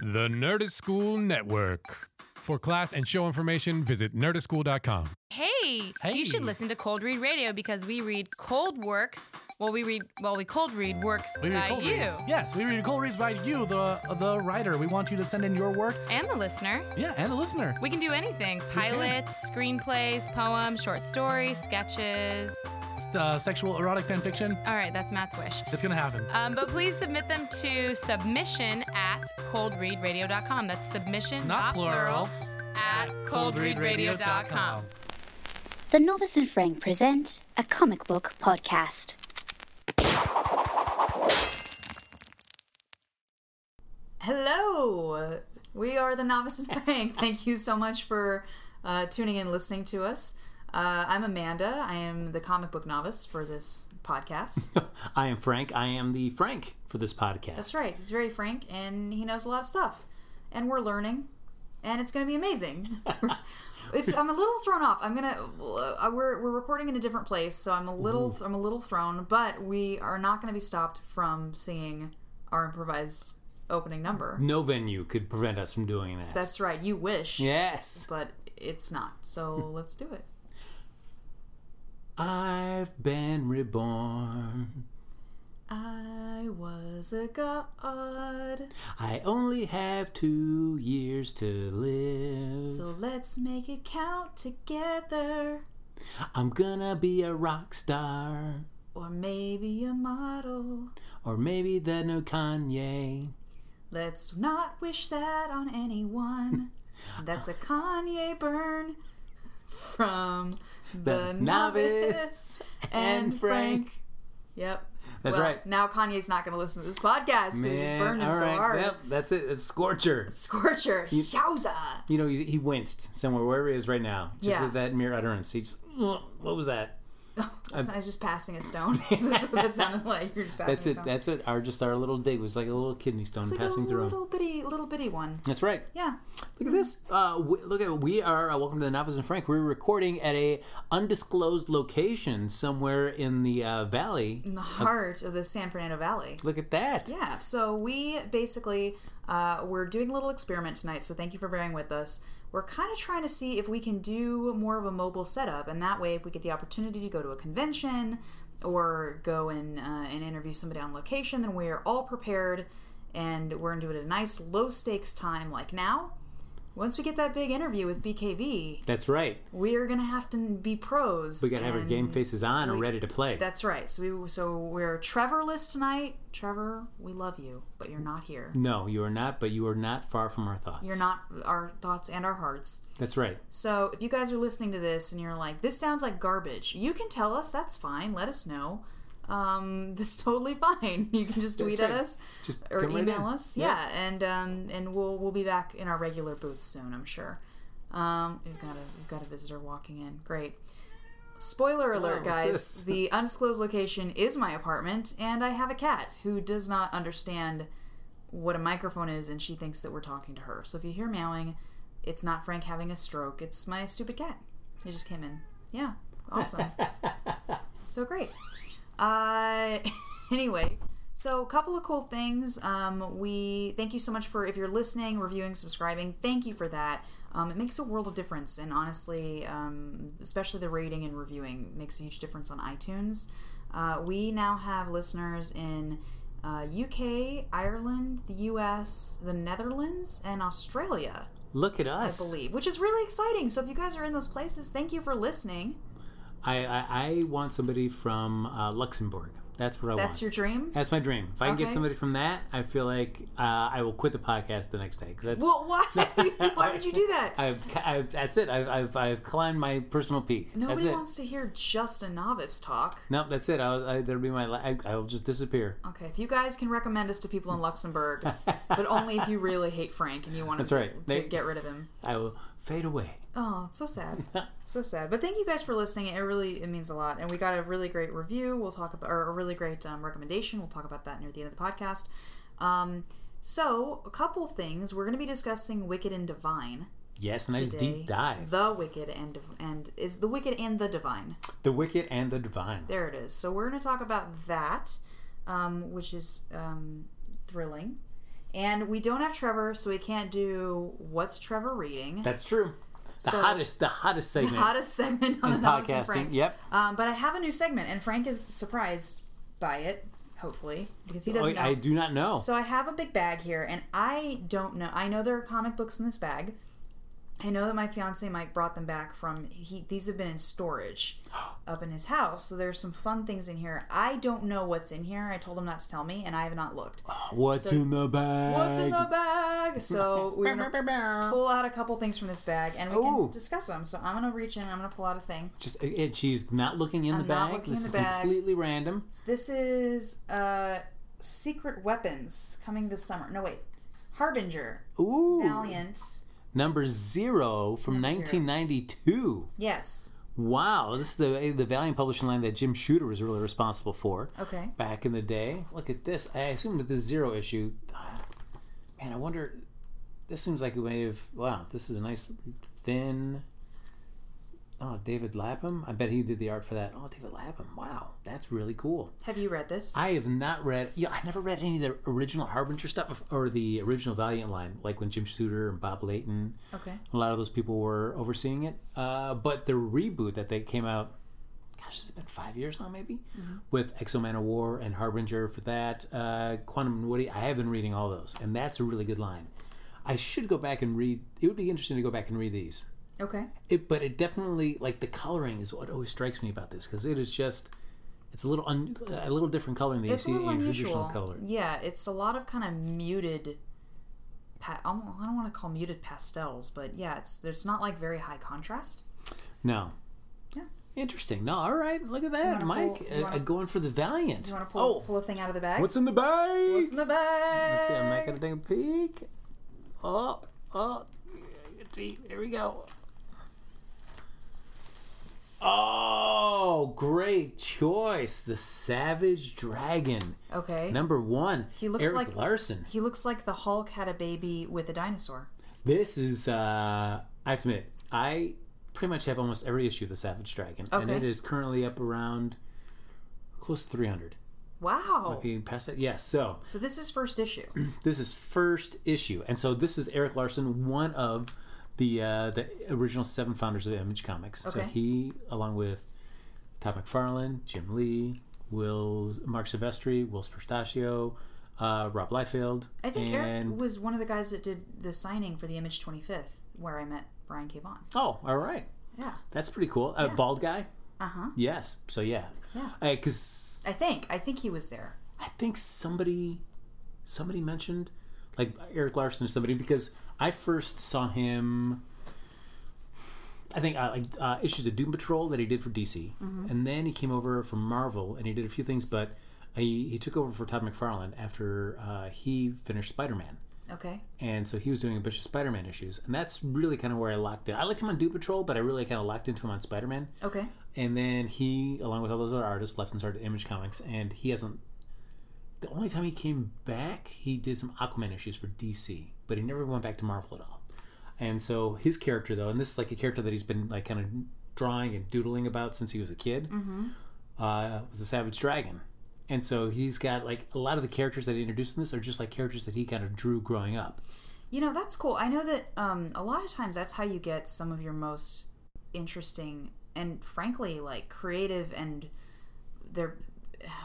The Nerdist School Network. For class and show information, visit nerdistschool.com. Hey, Hey. you should listen to Cold Read Radio because we read cold works. Well, we read well, we cold read works We read by you reads. Yes, we read cold reads by you, the the writer. We want you to send in your work. and the listener. Yeah, and the listener. We can do anything: pilots, screenplays, poems, short stories, sketches. Uh, sexual erotic fan fiction. All right, that's Matt's wish. It's gonna happen. Um, but please submit them to submission at coldreadradio.com. That's submission, Not plural. at coldreadradio.com. The Novice and Frank present a comic book podcast. Hello, we are the Novice and Frank. Thank you so much for uh, tuning in, and listening to us. Uh, I'm Amanda. I am the comic book novice for this podcast. I am Frank. I am the Frank for this podcast. That's right. He's very frank, and he knows a lot of stuff, and we're learning, and it's going to be amazing. it's, I'm a little thrown off. I'm gonna. Uh, we're we're recording in a different place, so I'm a little I'm a little thrown. But we are not going to be stopped from singing our improvised opening number. No venue could prevent us from doing that. That's right. You wish. yes. but it's not. So let's do it. I've been reborn. I was a god. I only have two years to live. So let's make it count together. I'm gonna be a rock star. Or maybe a model. Or maybe the new Kanye. Let's not wish that on anyone. That's a Kanye burn from the, The novice, and Frank. Frank. Yep. That's Well, right. Now Kanye's not going to listen to this podcast because he's burned him all so hard. Yep, that's it. It's Scorcher. Scorcher, yowza. You know, he, he winced somewhere, wherever he is right now. Just Yeah. with that mere utterance. He just, what was that? It's not just passing a stone. That's what that sounded like. You're just passing That's a it. stone. That's it. Our just our little dig was like a little kidney stone like passing a through. little bitty, little bitty one. That's right. Yeah. Look at this. Uh, we, look at we are. Uh, welcome to the Novice and Frank. We're recording at a undisclosed location somewhere in the uh, valley. In the heart of the San Fernando Valley. Look at that. Yeah. So we basically uh, we're doing a little experiment tonight. So thank you for bearing with us. We're kind of trying to see if we can do more of a mobile setup, and that way, if we get the opportunity to go to a convention or go and uh, and interview somebody on location, then we are all prepared, and we're do it at a nice low stakes time like now. Once we get that big interview with BKV, That's right. we are gonna have to be pros. We gotta have our game faces on and ready to play. That's right. So we so we're Trevorless tonight. Trevor, we love you, but you're not here. no, you are not. But you are not far from our thoughts. You're not our thoughts and our hearts. That's right. So if you guys are listening to this and you're like, this sounds like garbage, you can tell us. That's fine. Let us know. Um, this is totally fine. You can just tweet That's at us Just or come right email us. Yep. Yeah, and um, and we'll we'll be back in our regular booths soon. I'm sure. Um, we've got a we've got a visitor walking in. Great. Spoiler alert, Oh, guys. The undisclosed location is my apartment, and I have a cat who does not understand what a microphone is, and she thinks that we're talking to her. So if you hear meowing, it's not Frank having a stroke. It's my stupid cat. He just came in. Yeah, awesome. so great. Uh, anyway, so a couple of cool things. Um, we thank you so much for if you're listening, reviewing, subscribing. Thank you for that. Um, it makes a world of difference, and honestly, um, especially the rating and reviewing makes a huge difference on iTunes. Uh, we now have listeners in uh, UK, Ireland, the US, the Netherlands, and Australia. Look at us. I believe, which is really exciting. So if you guys are in those places, thank you for listening. I, I, I want somebody from uh, Luxembourg. That's what I want. That's your dream. That's my dream. If I can Okay. get somebody from that, I feel like uh, I will quit the podcast the next day because that's Well, why? why would you do that? I've, I've that's it. I've, I've, I've climbed my personal peak. Nobody that's it. wants to hear just a novice talk. Nope, that's it. I'll, I, that'll be my. I, I'll just disappear. Okay, if you guys can recommend us to people in Luxembourg, but only if you really hate Frank and you want That's to, right. to They- get rid of him. I will fade away. Oh, it's so sad, so sad. But thank you guys for listening. It really it means a lot, and we got a really great review. We'll talk about or a really great um, recommendation. We'll talk about that near the end of the podcast. Um, so a couple things we're going to be discussing Wicked and Divine. Yes, nice today. deep dive. The Wicked and and is the Wicked and the Divine. The wicked and the divine. There it is. So we're going to talk about that, um, which is um, thrilling. And we don't have Trevor, so we can't do what's Trevor reading. That's true. The So- hottest, the hottest segment the hottest segment on in the Novice and podcasting. Frank. Yep. Um, but I have a new segment, and Frank is surprised by it, hopefully, because he Oh, doesn't know. I do not know. So I have a big bag here, and I don't know. I know there are comic books in this bag. I know that my fiance Mike brought them back from. He these have been in storage up in his house, so there's some fun things in here. I don't know what's in here. I told him not to tell me, and I have not looked. What's so- in the bag? What's in the bag? So we're gonna pull out a couple things from this bag, and we Ooh. can discuss them. So I'm gonna reach in. and I'm gonna pull out a thing. Just and she's not looking in I'm the not bag. looking this in is bag. completely random. This is uh, Secret Weapons coming this summer. No wait, Harbinger, Ooh, Valiant. Number zero from Number zero. 1992. Yes. Wow, this is the the Valiant publishing line that Jim Shooter was really responsible for. Okay. Back in the day, look at this. I assume that this zero issue. Man, I wonder. This seems like it may have. Wow, this is a nice thin. Oh, David Lapham. I bet he did the art for that. Oh, David Lapham. Wow, that's really cool. Have you read this? I have not read. Yeah, I never read any of the original Harbinger stuff or the original Valiant line, like when Jim Shooter and Bob Layton. Okay. A lot of those people were overseeing it. Uh, but the reboot that they came out, gosh, has it been five years now, maybe? With X-O Manowar and Harbinger for that. Uh, Quantum and Woody, I have been reading all those, and that's a really good line. I should go back and read. It would be interesting to go back and read these. Okay. It, but it definitely like the coloring is what always strikes me about this because it is just it's a little un, a little different coloring than you It's a see in traditional color. Yeah, it's a lot of kind of muted. Pa- I don't want to call muted pastels, but yeah, it's there's not like very high contrast. No. Yeah. Interesting. No, all right. Look at that, Mike. pull- uh, wanna- going for the Valiant. You want to pull oh, pull a thing out of the bag? what's in the bag? What's in the bag? Let's see. I'm not gonna take a peek. Oh, oh. There we go. Oh, great choice. The Savage Dragon. Okay. Number one. He looks Erik like- Larsen. He looks like the Hulk had a baby with a dinosaur. This is, uh, I have to admit, I pretty much have almost every issue of the Savage Dragon, and it is currently up around close to 300. Wow. Being past that, yes. So So this is first issue. this is first issue, and so this is Erik Larsen, one of the uh, the original seven founders of Image Comics. Okay. So he, along with Todd McFarlane, Jim Lee, Will Marc Silvestri, Whilce Portacio, uh, Rob Liefeld, I think and Erik was one of the guys that did the signing for the Image 25th, where I met Brian K. Vaughan. oh, all right. Yeah. That's pretty cool. A bald guy. Uh huh. Yes. So yeah. Yeah. Because I think. I think he was there. I think somebody, somebody mentioned, like Erik Larsen or somebody, because I first saw him. I think uh, like uh, issues of Doom Patrol that he did for DC, and then he came over from Marvel and he did a few things, but he he took over for Todd McFarlane after uh, he finished Spider Man. Okay. And so he was doing a bunch of Spider-Man issues, and that's really kind of where I locked in. I liked him on Doom Patrol, but I really kind of locked into him on Spider-Man. Okay. And then he, along with all those other artists, left and started Image Comics, and he hasn't. The only time he came back, he did some Aquaman issues for DC, but he never went back to Marvel at all. And so his character, though, and this is like a character that he's been like kind of drawing and doodling about since he was a kid, uh, was a Savage Dragon. And so he's got like a lot of the characters that he introduced in this are just like characters that he kind of drew growing up. You know, that's cool. I know that um, a lot of times that's how you get some of your most interesting and frankly like creative and they're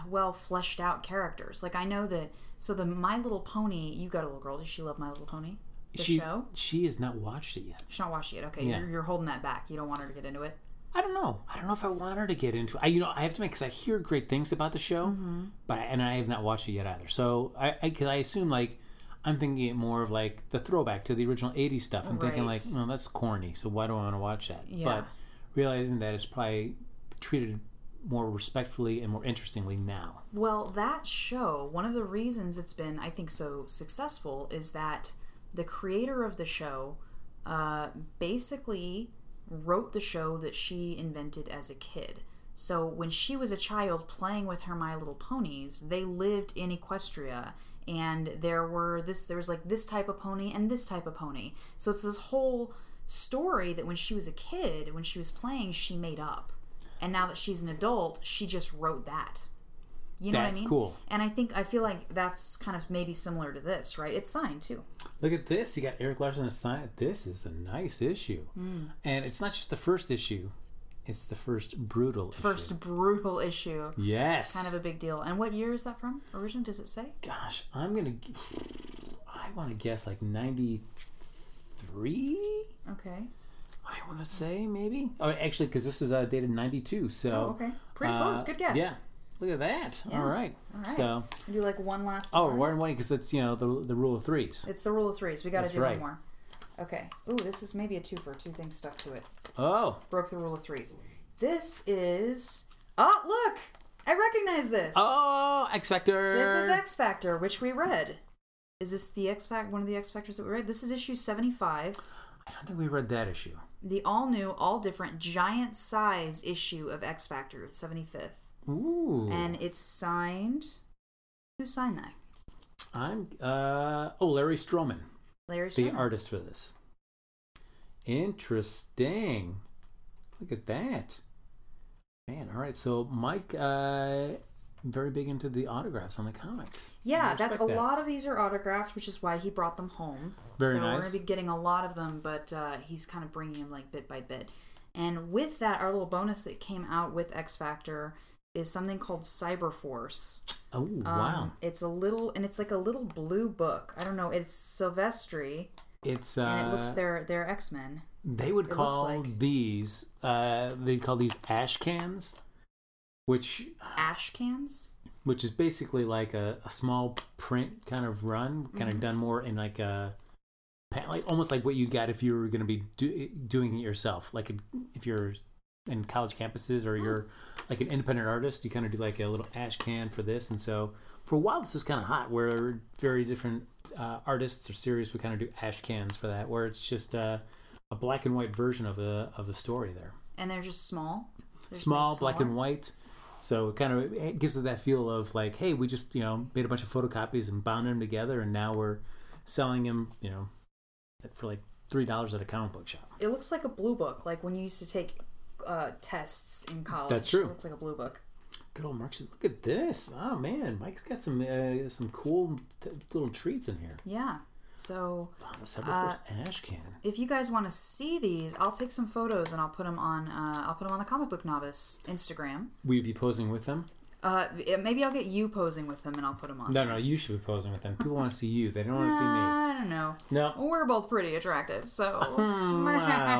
well fleshed out characters. Like I know that so the My Little Pony, you got a little girl. Does she love My Little Pony? The she show? she has not watched it yet. She's not watched it yet. Okay, Yeah. you're, you're holding that back. You don't want her to get into it. I don't know. I don't know if I want her to get into. I you know I have to make because I hear great things about the show, Mm-hmm. but I, and I have not watched it yet either. So I because I, assume like I'm thinking it more of like the throwback to the original '80s stuff. I'm thinking like, Right. no, that's corny. So why do I want to watch that? Yeah. But realizing that it's probably treated more respectfully and more interestingly now. Well, that show, one of the reasons it's been, I think, so successful is that the creator of the show uh, basically wrote the show that she invented as a kid. So when she was a child playing with her My Little Ponies, they lived in Equestria and there were this there was like this type of pony and this type of pony. So it's this whole story that when she was a kid, when she was playing, she made up. And now that she's an adult, she just wrote that. You know That's what I mean? cool. And I think I feel like that's kind of maybe similar to this, right? It's signed too. Look at this. You got Erik Larsen to sign it. This is a nice issue. Hmm. And it's not just the first issue, it's the first brutal First issue. brutal issue. Yes. Kind of a big deal. And what year is that from? Originally, does it say? Gosh, I'm going to. I want to guess like 93? Okay. I want to say maybe. Oh, actually, because this is uh, dated 92. So. Oh, okay. Pretty close. Good guess. Yeah. Look at that. Yeah. All right. All right. So. Do like one last. Oh, one? we're in one because it's, you know, the, the rule of threes. It's the rule of threes. We got to do right. one more. Okay. Ooh, this is maybe a twofer. Two things stuck to it. Oh. Broke the rule of threes. This is. Oh, look! I recognize this. Oh, X Factor. This is X Factor, which we read. Is this the X Factor? One of the X Factors that we read. This is issue seventy-five, I don't think we read that issue. the all new, all different, giant size issue of X Factor, seventy-fifth, Ooh. and it's signed. Who signed that? I'm uh oh Larry Stroman, Larry Stroman. the artist for this. Interesting. Look at that. Man, all right. So Mike, uh, very big into the autographs on the comics. Yeah, that's a that. lot of these are autographed, which is why he brought them home. Very so we're gonna be getting a lot of them, but uh, he's kind of bringing them like bit by bit. And with that, our little bonus that came out with X Factor is something called Cyber Force. Oh Um, wow! It's a little, and it's like a little blue book. I don't know. It's Silvestri, It's uh, and it looks they're they're X Men. they would it call like- these uh they'd call these ash cans, which Ash cans. which is basically like a, a small print kind of run, kind Mm-hmm. of done more in like a like almost like what you got if you were going to be do, doing it yourself. Like if you're in college campuses or you're like an independent artist, you kind of do like a little ash can for this. And so for a while, this was kind of hot, where very different uh, artists or series would kind of do ash cans for that, where it's just uh, a black and white version of the of the story there and they're just small. They're small, black and white. So it kind of it gives it that feel of like, hey, we just you know made a bunch of photocopies and bound them together, and now we're selling them, you know, for like three dollars at a comic book shop. It looks like a blue book, like when you used to take uh, tests in college. That's true. It looks like a blue book. Good old Mark. Look at this. Oh man, Mike's got some uh, some cool t- little treats in here. Yeah. So Oh, the Cyberforce ash can. if you guys want to see these, I'll take some photos and I'll put them on. Uh, I'll put them on the Comic Book Novice Instagram. Will you be posing with them? Uh, maybe I'll get you posing with them and I'll put them on. No, no, you should be posing with them. People want to see you. They don't want to see me. I don't know. No. We're both pretty attractive, so. wow.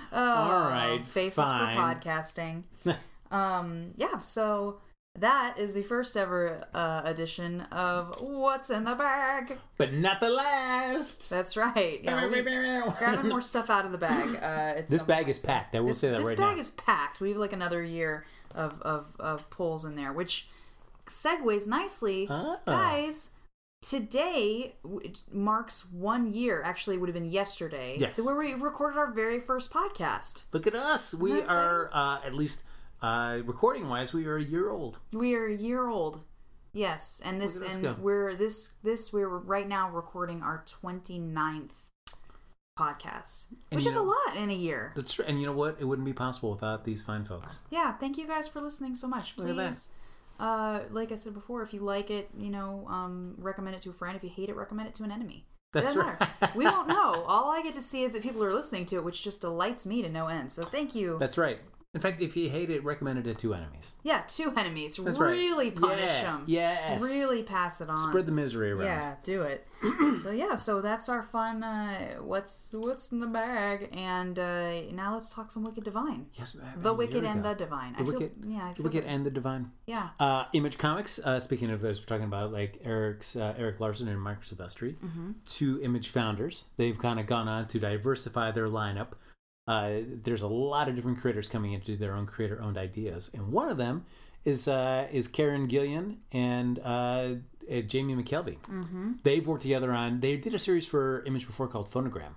All right, Faces fine. for podcasting. um, yeah, so that is the first ever uh, edition of What's in the Bag. But not the last. That's right. Yeah, we- grabbing more stuff out of the bag. Uh, This bag is packed. I will this, say that right now. this bag is packed. We have like another year of, of, of pulls in there, which segues nicely. Ah. Guys, today marks one year. Actually, it would have been yesterday. Yes. Where we recorded our very first podcast. Look at us. We are, uh, at least uh, recording wise, we are a year old. We are a year old. Yes, and this Look at us and go. we're this this we're right now recording our 29th podcast, And which is know- a lot in a year. That's true. And you know what? It wouldn't be possible without these fine folks. yeah thank you guys for listening so much Look at that. please uh like i said before if you like it you know um recommend it to a friend if you hate it recommend it to an enemy It That's doesn't right. matter. we won't know all i get to see is that people are listening to it which just delights me to no end so thank you That's right. In fact, if you hate it, recommend it to two enemies. yeah two enemies That's right. really punish Yeah, them yes. really pass it on Spread the misery around. yeah do it so yeah so that's our fun uh what's what's in the bag and uh now let's talk some wicked divine Yes, ma'am. the wicked and the divine The I feel, wicked, yeah I the wicked like- and the divine. yeah Uh, Image Comics. Uh, speaking of those, we're talking about like Erik's uh, Erik Larsen and Mike Silvestri, Mm-hmm. two Image founders. They've kind of gone on to diversify their lineup. Uh, there's a lot of different creators coming in to do their own creator-owned ideas, and one of them is uh, is Kieron Gillen and uh, uh, Jamie McKelvie. Mm-hmm. They've worked together on. They did a series for Image before called Phonogram,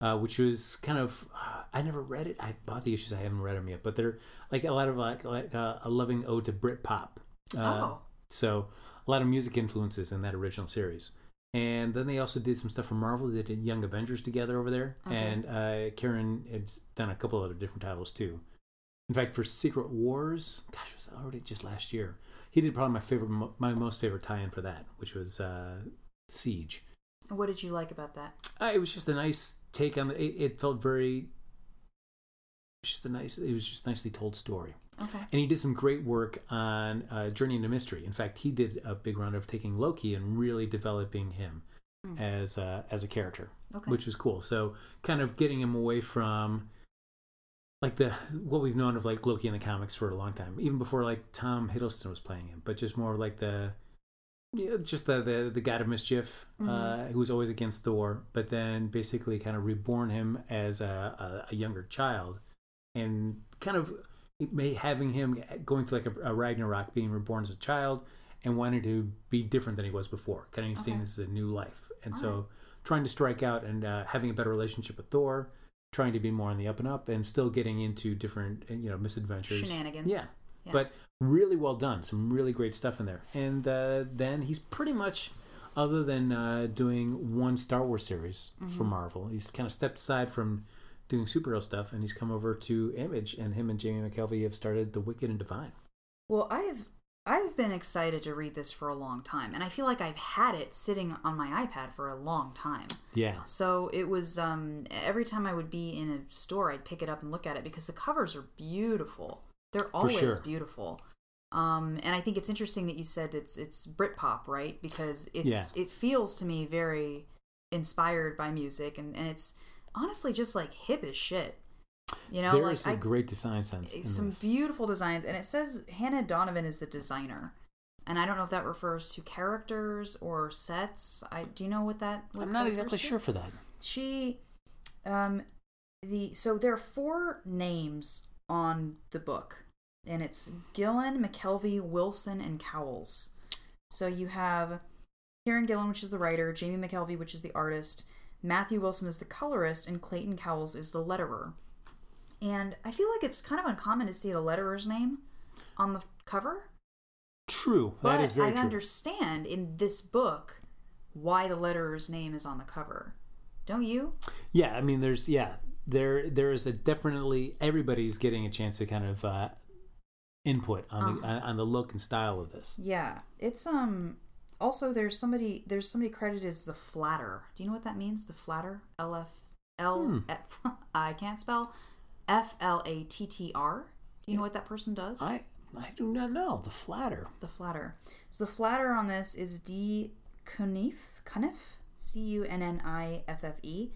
uh, which was kind of uh, I never read it. I bought the issues. I haven't read them yet, but they're like a lot of like like uh, a loving ode to Brit pop. Uh, Oh. so a lot of music influences in that original series. And then they also did some stuff for Marvel. They did Young Avengers together over there, Okay. and uh, Kieron had done a couple other different titles too. In fact, for Secret Wars, gosh, it was already just last year. He did probably my favorite, my most favorite tie-in for that, which was uh, Siege. What did you like about that? Uh, it was just a nice take on the. It, it felt very. Just a nice. It was just a nicely told story. Okay. And he did some great work on uh, Journey into Mystery. In fact, he did a big round of taking Loki and really developing him as a, as a character, Okay. which was cool. So kind of getting him away from like the what we've known of like Loki in the comics for a long time, even before like Tom Hiddleston was playing him, but just more like the yeah, just the the, the god of mischief uh, who was always against Thor, but then basically kind of reborn him as a, a, a younger child, and kind of it may having him going through like a, a Ragnarok, being reborn as a child, and wanting to be different than he was before, kind of seeing this as a new life, and so trying to strike out and uh, having a better relationship with Thor, trying to be more on the up and up, and still getting into different you know misadventures, Shenanigans. Yeah, Yeah. but really well done. Some really great stuff in there. And uh, then he's pretty much, other than uh, doing one Star Wars series for Mm-hmm. Marvel, he's kind of stepped aside from doing superhero stuff, and he's come over to Image. And him and Jamie McKelvie have started The Wicked and Divine. Well, I've I've been excited to read this for a long time, and I feel like I've had it sitting on my iPad for a long time. Yeah, So it was um, every time I would be in a store, I'd pick it up and look at it because the covers are beautiful. They're always sure. beautiful. Um, and I think it's interesting that you said it's it's Britpop, right? Because it's Yeah. it feels to me very inspired by music, and, and it's honestly just like hip as shit. You know, there like is a I, great design sense in some this. beautiful designs, and it says Hannah Donovan is the designer. And I don't know if that refers to characters or sets. I do you know what that? What I'm not exactly to? sure for that. she um the so there are four names on the book and it's gillen mckelvie wilson and cowles so you have Kieron gillen which is the writer jamie mckelvie which is the artist matthew wilson is the colorist and clayton cowles is the letterer and i feel like it's kind of uncommon to see the letterer's name on the cover True, but that is very I true. understand in this book why the letterer's name is on the cover. Don't you? Yeah, I mean, there's yeah, there there is a definitely everybody's getting a chance to kind of uh, input on the Uh-huh. on the look and style of this. Yeah. It's um also there's somebody there's somebody credited as the flatter. Do you know what that means? The flatter? L F L Hmm. F I can't spell F L A T T R. Do you know what that person does? I I do not know the flatter. the flatter. So the flatter on this is Dee Cunniffe, Cunniffe, C U N N I F F E.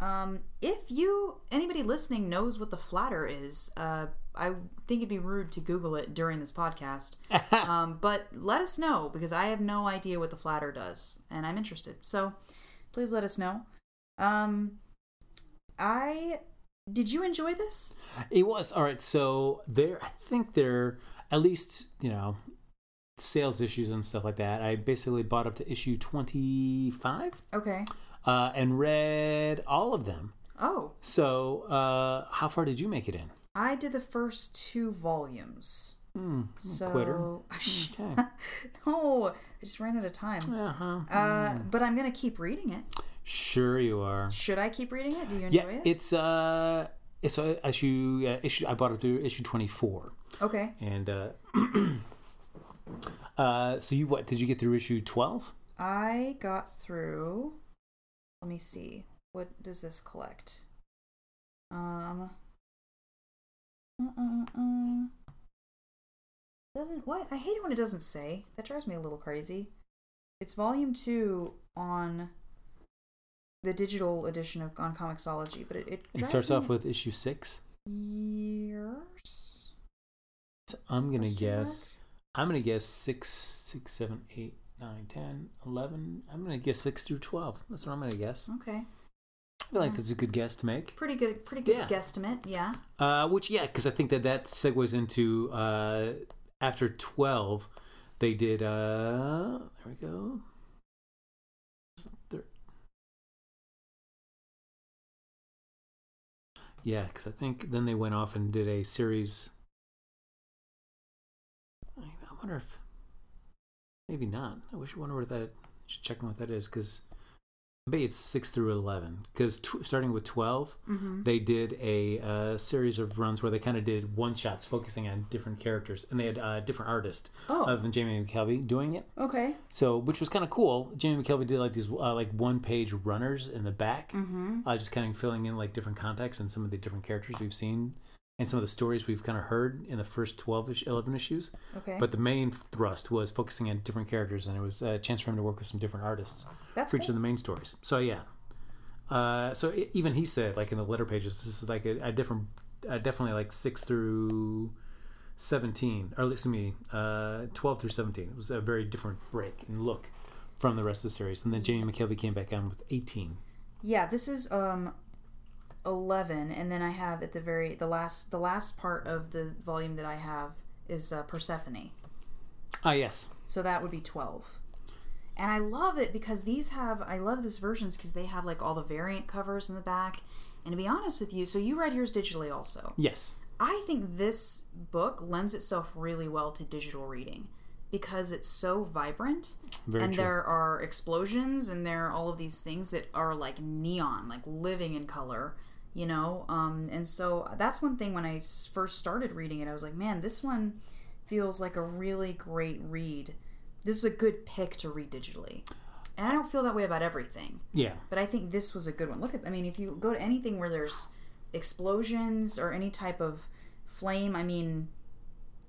Um, if you anybody listening knows what the flatter is, uh, I think it'd be rude to Google it during this podcast. um, but let us know because I have no idea what the flatter does, and I'm interested. So please let us know. Um, I did you enjoy this? It was all right. So there, I think there at least you know sales issues and stuff like that. I basically bought up to issue twenty five Okay. uh, and read all of them. Oh, So uh, how far did you make it in? I did the first two volumes. Hmm, So quitter. Okay. no, I just ran out of time. Uh-huh. Uh, but I'm gonna keep reading it. Sure, you are. Should I keep reading it? Do you enjoy Yeah, it? it's uh, it's uh, issue uh, issue. I bought it through issue twenty four, okay. and uh, uh, so you what? Did you get through issue twelve? I got through. Let me see. What does this collect? Um. Uh, uh, uh. Doesn't what? I hate it when it doesn't say. That drives me a little crazy. It's volume two on the digital edition of on Comixology, but it it, It starts me off with issue six. years. So I'm gonna Question guess. I'm gonna guess six, six, seven, eight, nine, ten, eleven. I'm gonna guess six through twelve. That's what I'm gonna guess. Okay, I feel like that's a good guess to make. pretty good. Pretty good Yeah. guesstimate. Yeah. Uh, which yeah, because I think that that segues into uh, after twelve, they did. Uh, there we go. Yeah, because I think then they went off and did a series. I I wonder if maybe not. I wish I wonder what that. Should check on what that is because maybe it's six through eleven because t- starting with 12 Mm-hmm. they did a uh, series of runs where they kind of did one shots focusing on different characters, and they had a different artist Oh. other than Jamie McKelvie doing it. Okay. So, which was kind of cool. Jamie McKelvie did like these uh, like one page runners in the back, Mm-hmm. uh, just kind of filling in like different contexts and some of the different characters we've seen and some of the stories we've kind of heard in the first 12 ish, 11 issues. Okay. But the main thrust was focusing on different characters, and it was a chance for him to work with some different artists That's for each cool. of the main stories. So yeah. Uh, so e- even he said, like in the letter pages, this is like a, a different, uh, definitely like six through seventeen, or excuse me, uh, twelve through seventeen. It was a very different break and look from the rest of the series. And then Jamie McKelvie came back on with eighteen. Yeah, this is um 11 and then I have at the very the last the last part of the volume that I have is uh, Persephone. Ah, yes, So that would be 12. And I love it because these have I love this versions because they have like all the variant covers in the back. And to be honest with you, so you read yours digitally also. yes, I think this book lends itself really well to digital reading because it's so vibrant Very and true. there are explosions and there are all of these things that are like neon, like living in color, you know? Um, and so that's one thing when i first started reading it, I was like, man, this one feels like a really great read. This is a good pick to read digitally. And I don't feel that way about everything. yeah. But I think this was a good one. Look at, I mean, if you go to anything where there's explosions or any type of flame, I mean,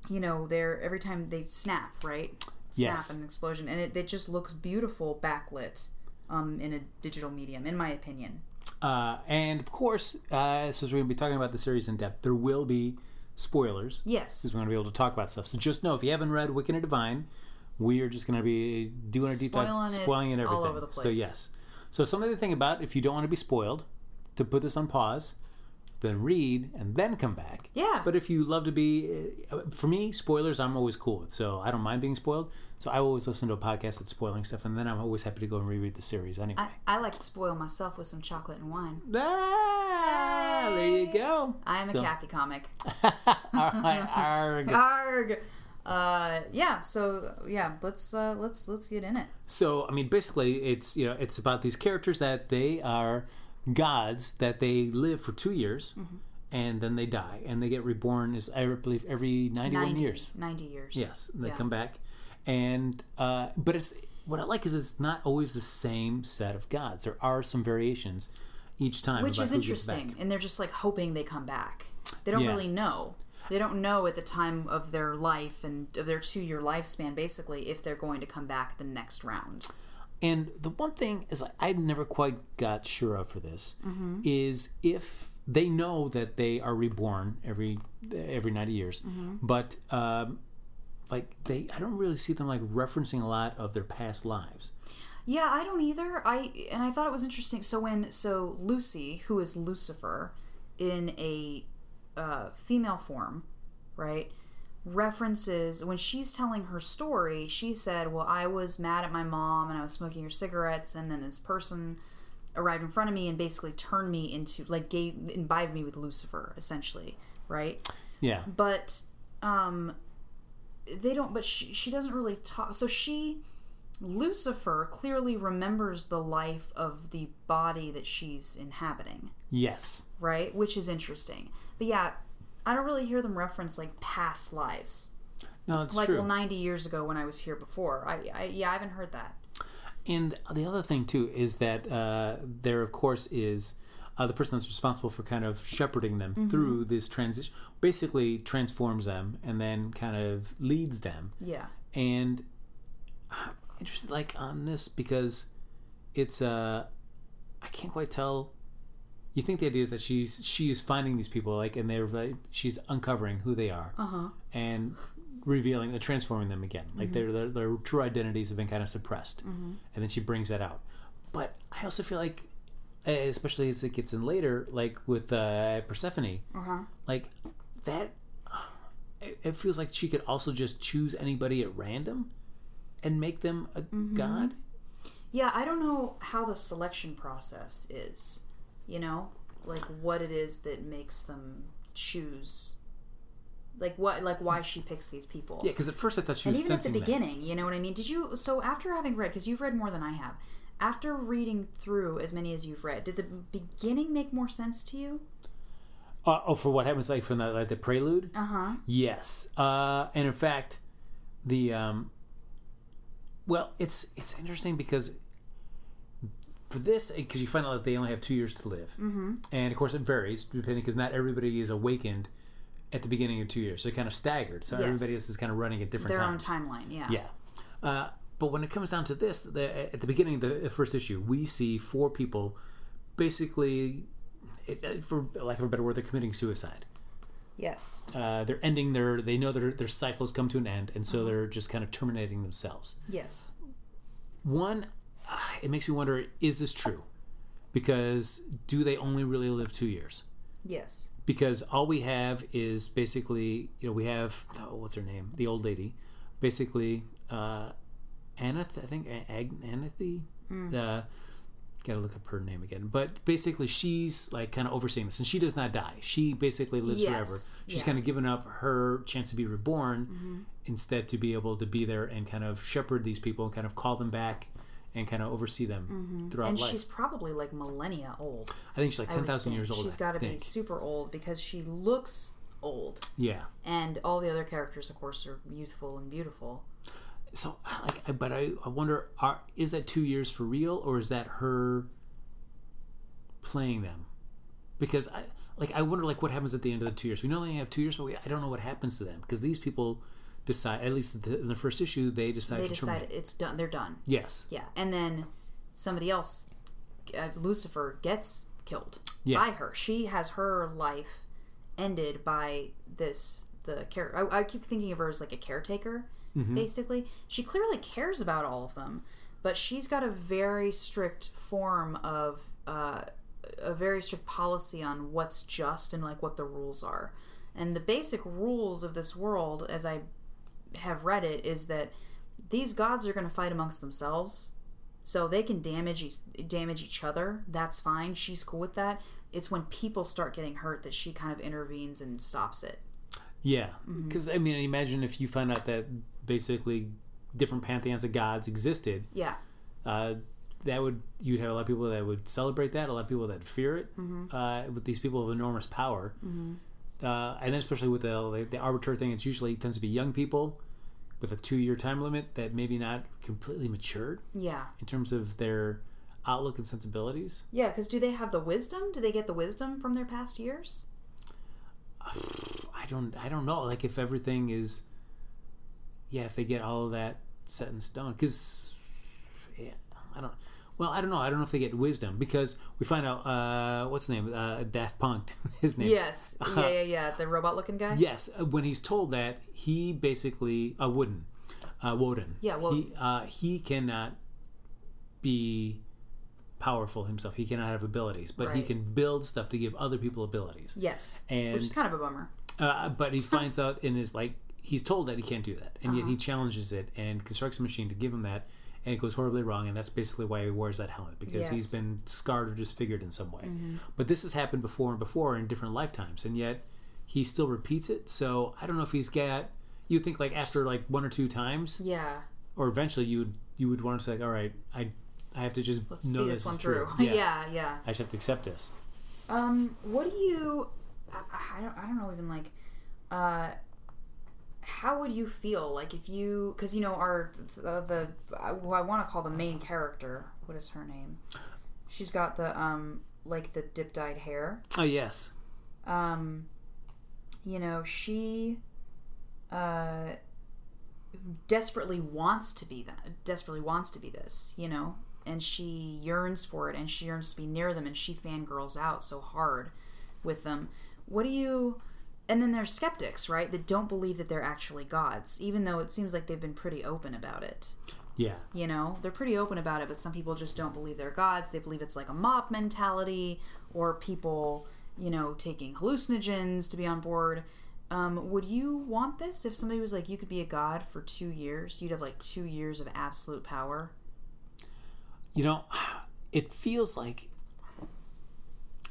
you know, they're every time they snap, right? Snap Yes. an explosion, and it, it just looks beautiful backlit, um, in a digital medium, in my opinion. Uh, and of course, uh, since we're going to be talking about the series in depth, there will be spoilers. Yes. Because we're going to be able to talk about stuff. So just know if you haven't read Wicked and Divine, we are just going to be doing a deep dive, it spoiling it all everything. over the So yes. So something to think about if you don't want to be spoiled, to put this on pause, then read and then come back. Yeah. But if you love to be, uh, for me, spoilers I'm always cool with. So I don't mind being spoiled. So I always listen to a podcast that's spoiling stuff, and then I'm always happy to go and reread the series anyway. I, I like to spoil myself with some chocolate and wine. Ah, there you go. I am So- a Cathy comic. Arg. Arg. Uh, yeah. So yeah, let's uh, let's let's get in it. So I mean, basically, it's you know, it's about these characters that they are gods that they live for two years, Mm-hmm. and then they die, and they get reborn. Is I believe every ninety-one 90 years. 90 years. Yes, they Yeah. come back, and uh, but it's what I like is it's not always the same set of gods. There are some variations each time, which is who gets back. interesting and they're just like hoping they come back they don't Yeah. really know they don't know at the time of their life and of their two year lifespan basically if they're going to come back the next round And the one thing is, like, I never quite got sure of for this Mm-hmm. is if they know that they are reborn every every ninety years, Mm-hmm. but um, like they, I don't really see them like referencing a lot of their past lives. yeah i don't either i and i thought it was interesting so when so lucy who is lucifer in a uh, female form right references when she's telling her story she said well i was mad at my mom and i was smoking her cigarettes and then this person arrived in front of me and basically turned me into like gave imbibed me with lucifer essentially right? Yeah, but um they don't but she, she doesn't really talk so she lucifer clearly remembers the life of the body that she's inhabiting. Yes, right? Which is interesting. But yeah i don't really hear them reference like past lives no, it's like true. well 90 years ago when i was here before i, I yeah i haven't heard that And the other thing too is that uh, there, of course, is uh, the person that's responsible for kind of shepherding them Mm-hmm. through this transition. Basically, transforms them and then kind of leads them. yeah and I'm interested like on this because it's uh I can't quite tell. You think the idea is that she's she is finding these people like and they're like, she's uncovering who they are uh-huh. and revealing uh, transforming them again. Like their, their their true identities have been kind of suppressed. And then she brings that out. But I also feel like especially as it gets in later like with uh, Persephone uh-huh. like that it, it feels like she could also just choose anybody at random and make them a god. Yeah, I don't know how the selection process is. You know, like what it is that makes them choose. Like what, like why she picks these people. yeah because at first i thought she and was even at the that. beginning, you know what I mean? Did you? So after having read, because you've read more than I have, after reading through as many as you've read, did the beginning make more sense to you? Uh, oh, for what happens like from the like the prelude? Uh huh. Yes. Uh, and in fact, the um, well, it's it's interesting because for this, because you find out that they only have two years to live, mm-hmm. and of course it varies depending because not everybody is awakened at the beginning of two years. They're kind of staggered, so Yes. everybody else is kind of running at different Their times. own timeline, yeah. Yeah. Uh, but when it comes down to this, the, at the beginning of the first issue, we see four people basically, it, it- for lack of a better word, they're committing suicide. Yes. Uh, they're ending their, they know their, their cycles come to an end, and so they're just kind of terminating themselves. Yes. One, uh, it makes me wonder is this true? Because do they only really live two years? Yes. because all we have is basically you know we have oh, what's her name? The old lady. Basically uh Anath I think Ag- Anathy uh gotta look up her name again. But basically she's like kind of overseeing this and she does not die. She basically lives Yes, forever. She's yeah. kind of given up her chance to be reborn instead to be able to be there and kind of shepherd these people and kind of call them back and kind of oversee them mm-hmm. throughout And life she's probably like millennia old. I think she's like 10,000 years old She's got to be super old because she looks old. yeah And all the other characters, of course, are youthful and beautiful. So, like, I- but I, I wonder, are is that two years for real, or is that her playing them? Because I, like, I wonder, like, what happens at the end of the two years? We know they have two years, but we, I don't know what happens to them because these people decide. At least in the first issue, they decide They to decide terminate. it's done. They're done. Yes. Yeah. And then somebody else, uh, Lucifer, gets killed Yeah. by her. She has her life ended by this. The care. I, I keep thinking of her as like a caretaker. Mm-hmm. Basically, she clearly cares about all of them, but she's got a very strict form of uh, a very strict policy on what's just and like what the rules are. And the basic rules of this world, as I have read it, is that these gods are going to fight amongst themselves, so they can damage each, damage each other. That's fine. She's cool with that. It's when people start getting hurt that she kind of intervenes and stops it. Yeah. Mm-hmm. Because I mean, imagine if you find out that basically different pantheons of gods existed. Yeah. uh, that would you'd have a lot of people that would celebrate that, a lot of people that fear it. Mm-hmm. Uh, with these people of enormous power, uh, and then especially with the the arbiter thing, it's usually tends to be young people with a two year time limit that maybe not completely matured Yeah. in terms of their outlook and sensibilities. Yeah, because do they have the wisdom? Do they get the wisdom from their past years? I don't I don't know like if everything is yeah if they get all of that set in stone because yeah, I don't well I don't know I don't know if they get wisdom because we find out uh, what's his name uh, Daft Punk his name Yes. Yeah, yeah, yeah. The robot looking guy? yes uh, when he's told that he basically uh, Wooden uh, Woden Yeah, Woden. he uh, he cannot be powerful himself he cannot have abilities but he can build stuff to give other people abilities Yes. And- Which is kind of a bummer. uh, but he finds out in his like he's told that he can't do that, and yet Uh-huh. he challenges it and constructs a machine to give him that, and it goes horribly wrong, and that's basically why he wears that helmet because he's Yes. Mm-hmm. been scarred or disfigured in some way. But this has happened before and before in different lifetimes, and yet he still repeats it. So I don't know if he's got. You think like after like one or two times, Yeah. or eventually you would you would want to say like, all right, I I have to just Let's know see this, this one is true. through. Yeah. yeah, I just have to accept this. Um, what do you? I, I don't. I don't know. Even like, uh, how would you feel like if you? Because you know, our the, the I, who I want to call the main character. What is her name? She's got the um like the dip dyed hair. Oh yes, Um, you know, she uh desperately wants to be that. Desperately wants to be this. You know. And she yearns for it, and she yearns to be near them, and she fangirls out so hard with them. What do you and then there's skeptics, right, that don't believe that they're actually gods, even though it seems like they've been pretty open about it. yeah. You know, they're pretty open about it, but some people just don't believe they're gods. They believe it's like a mob mentality or people, you know, taking hallucinogens to be on board. Um, would you want this if somebody was like, you could be a god for two years? You'd have like two years of absolute power. you know it feels like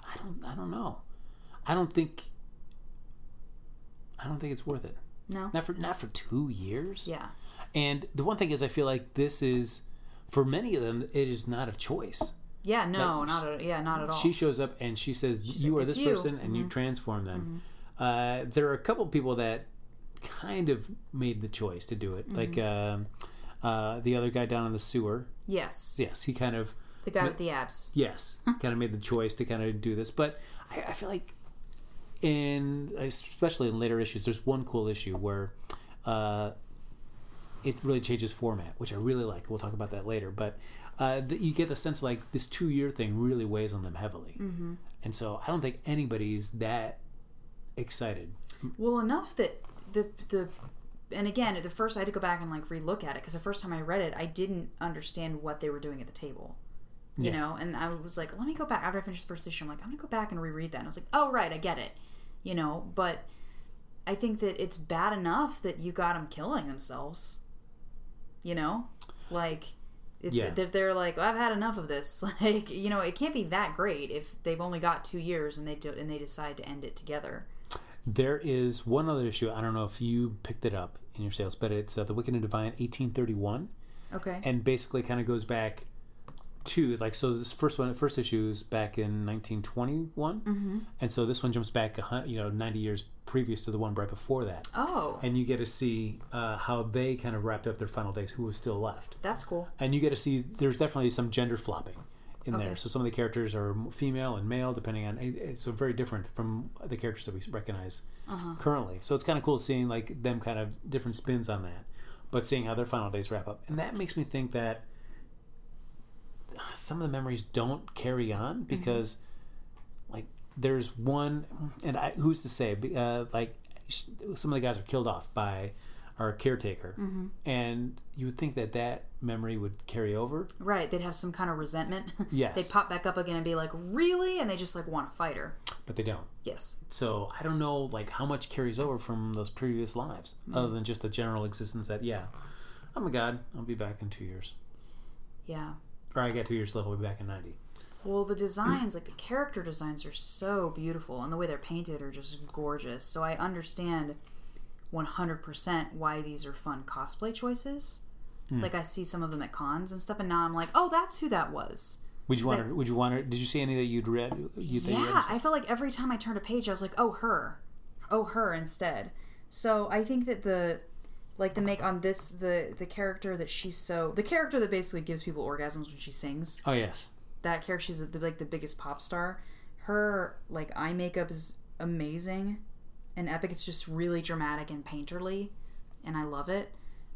i don't i don't know i don't think i don't think it's worth it No? not for not for two years Yeah. and the one thing is i feel like this is for many of them, it is not a choice. Yeah, no, Like, not at, yeah, not at all. She shows up and she says, "You like, are this you." Mm-hmm. person," and you transform them. Uh, there are a couple people that kind of made the choice to do it, Mm-hmm. like um, uh, the other guy down in the sewer. yes, Yes, he kind of the guy with the abs. yes, kind of made the choice to kind of do this. But I, I feel like in especially in later issues, there's one cool issue where uh, it really changes format, which I really like. We'll talk about that later. But uh, the, you get the sense like this two year thing really weighs on them heavily, mm-hmm. and so I don't think anybody's that excited. Well, enough that the the and again, at the first I had to go back and like relook at it because the first time I read it, I didn't understand what they were doing at the table. You Yeah. know, and I was like, let me go back after I finished the first issue. I'm like, I'm gonna go back and reread that. And I was like, oh right, I get it. You know, but I think that it's bad enough that you got them killing themselves. You know, like. It's, Yeah. they're, they're like, I've had enough of this. Like, you know, it can't be that great if they've only got two years and they do and they decide to end it together. There is one other issue. I don't know if you picked it up in your sales, but it's uh, the Wicked and Divine, 1831. Okay. and basically kind of goes back to like so this first one first issue is back in 1921 mm-hmm. and so this one jumps back a you know 90 years previous to the one right before that oh, and you get to see uh, how they kind of wrapped up their final days who was still left that's cool. and you get to see there's definitely some gender flopping in Okay. there so some of the characters are female and male depending on it's so very different from the characters that we recognize Uh-huh. currently so it's kind of cool seeing like them kind of different spins on that but seeing how their final days wrap up and that makes me think that some of the memories don't carry on because like there's one and I, who's to say uh, like some of the guys are killed off by our caretaker and you would think that that memory would carry over Right, they'd have some kind of resentment. Yes. they'd pop back up again and be like, "Really?" And they just like want to fight her. but they don't Yes. so i don't know like how much carries over from those previous lives other than just the general existence that yeah i'm a god i'll be back in two years Yeah. I got two years left i'll be back in 90 Well, the designs, like the character designs, are so beautiful, and the way they're painted are just gorgeous. So I understand 100% why these are fun cosplay choices. Hmm. Like I see some of them at cons and stuff, and now I'm like, oh, that's who that was. would you want to would you want to did you see any that you'd read you Yeah, read? I felt like every time I turned a page, I was like, "Oh, her, oh, her" instead. So I think that the like the make on this the the character that she's so the character that basically gives people orgasms when she sings oh yes that character she's the, like the biggest pop star. Her like eye makeup is amazing and epic. It's just really dramatic and painterly, and I love it.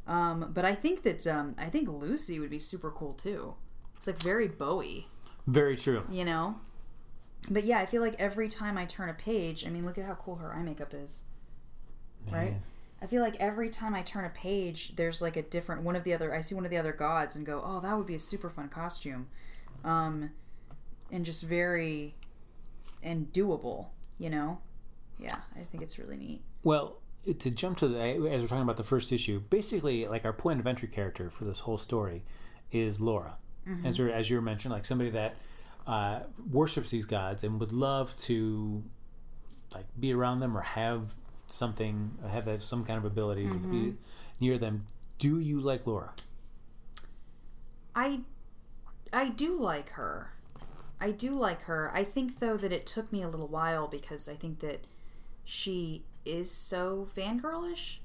Um, but I think that um, I think Lucy would be super cool too. It's like very Bowie very true you know but yeah i feel like every time i turn a page i mean look at how cool her eye makeup is right. I feel like every time i turn a page there's like a different one of the other i see one of the other gods and go oh that would be a super fun costume. Um and just very and doable you know? Yeah i think it's really neat. Well, to jump to the as we're talking about the first issue, basically, like our point of entry character for this whole story is Laura, as you as you mentioned, like somebody that uh, worships these gods and would love to like be around them or have something, have some kind of ability to be mm-hmm. near them. Do you like Laura? I I do like her. I do like her. I think though that it took me a little while because I think that she is so fangirlish.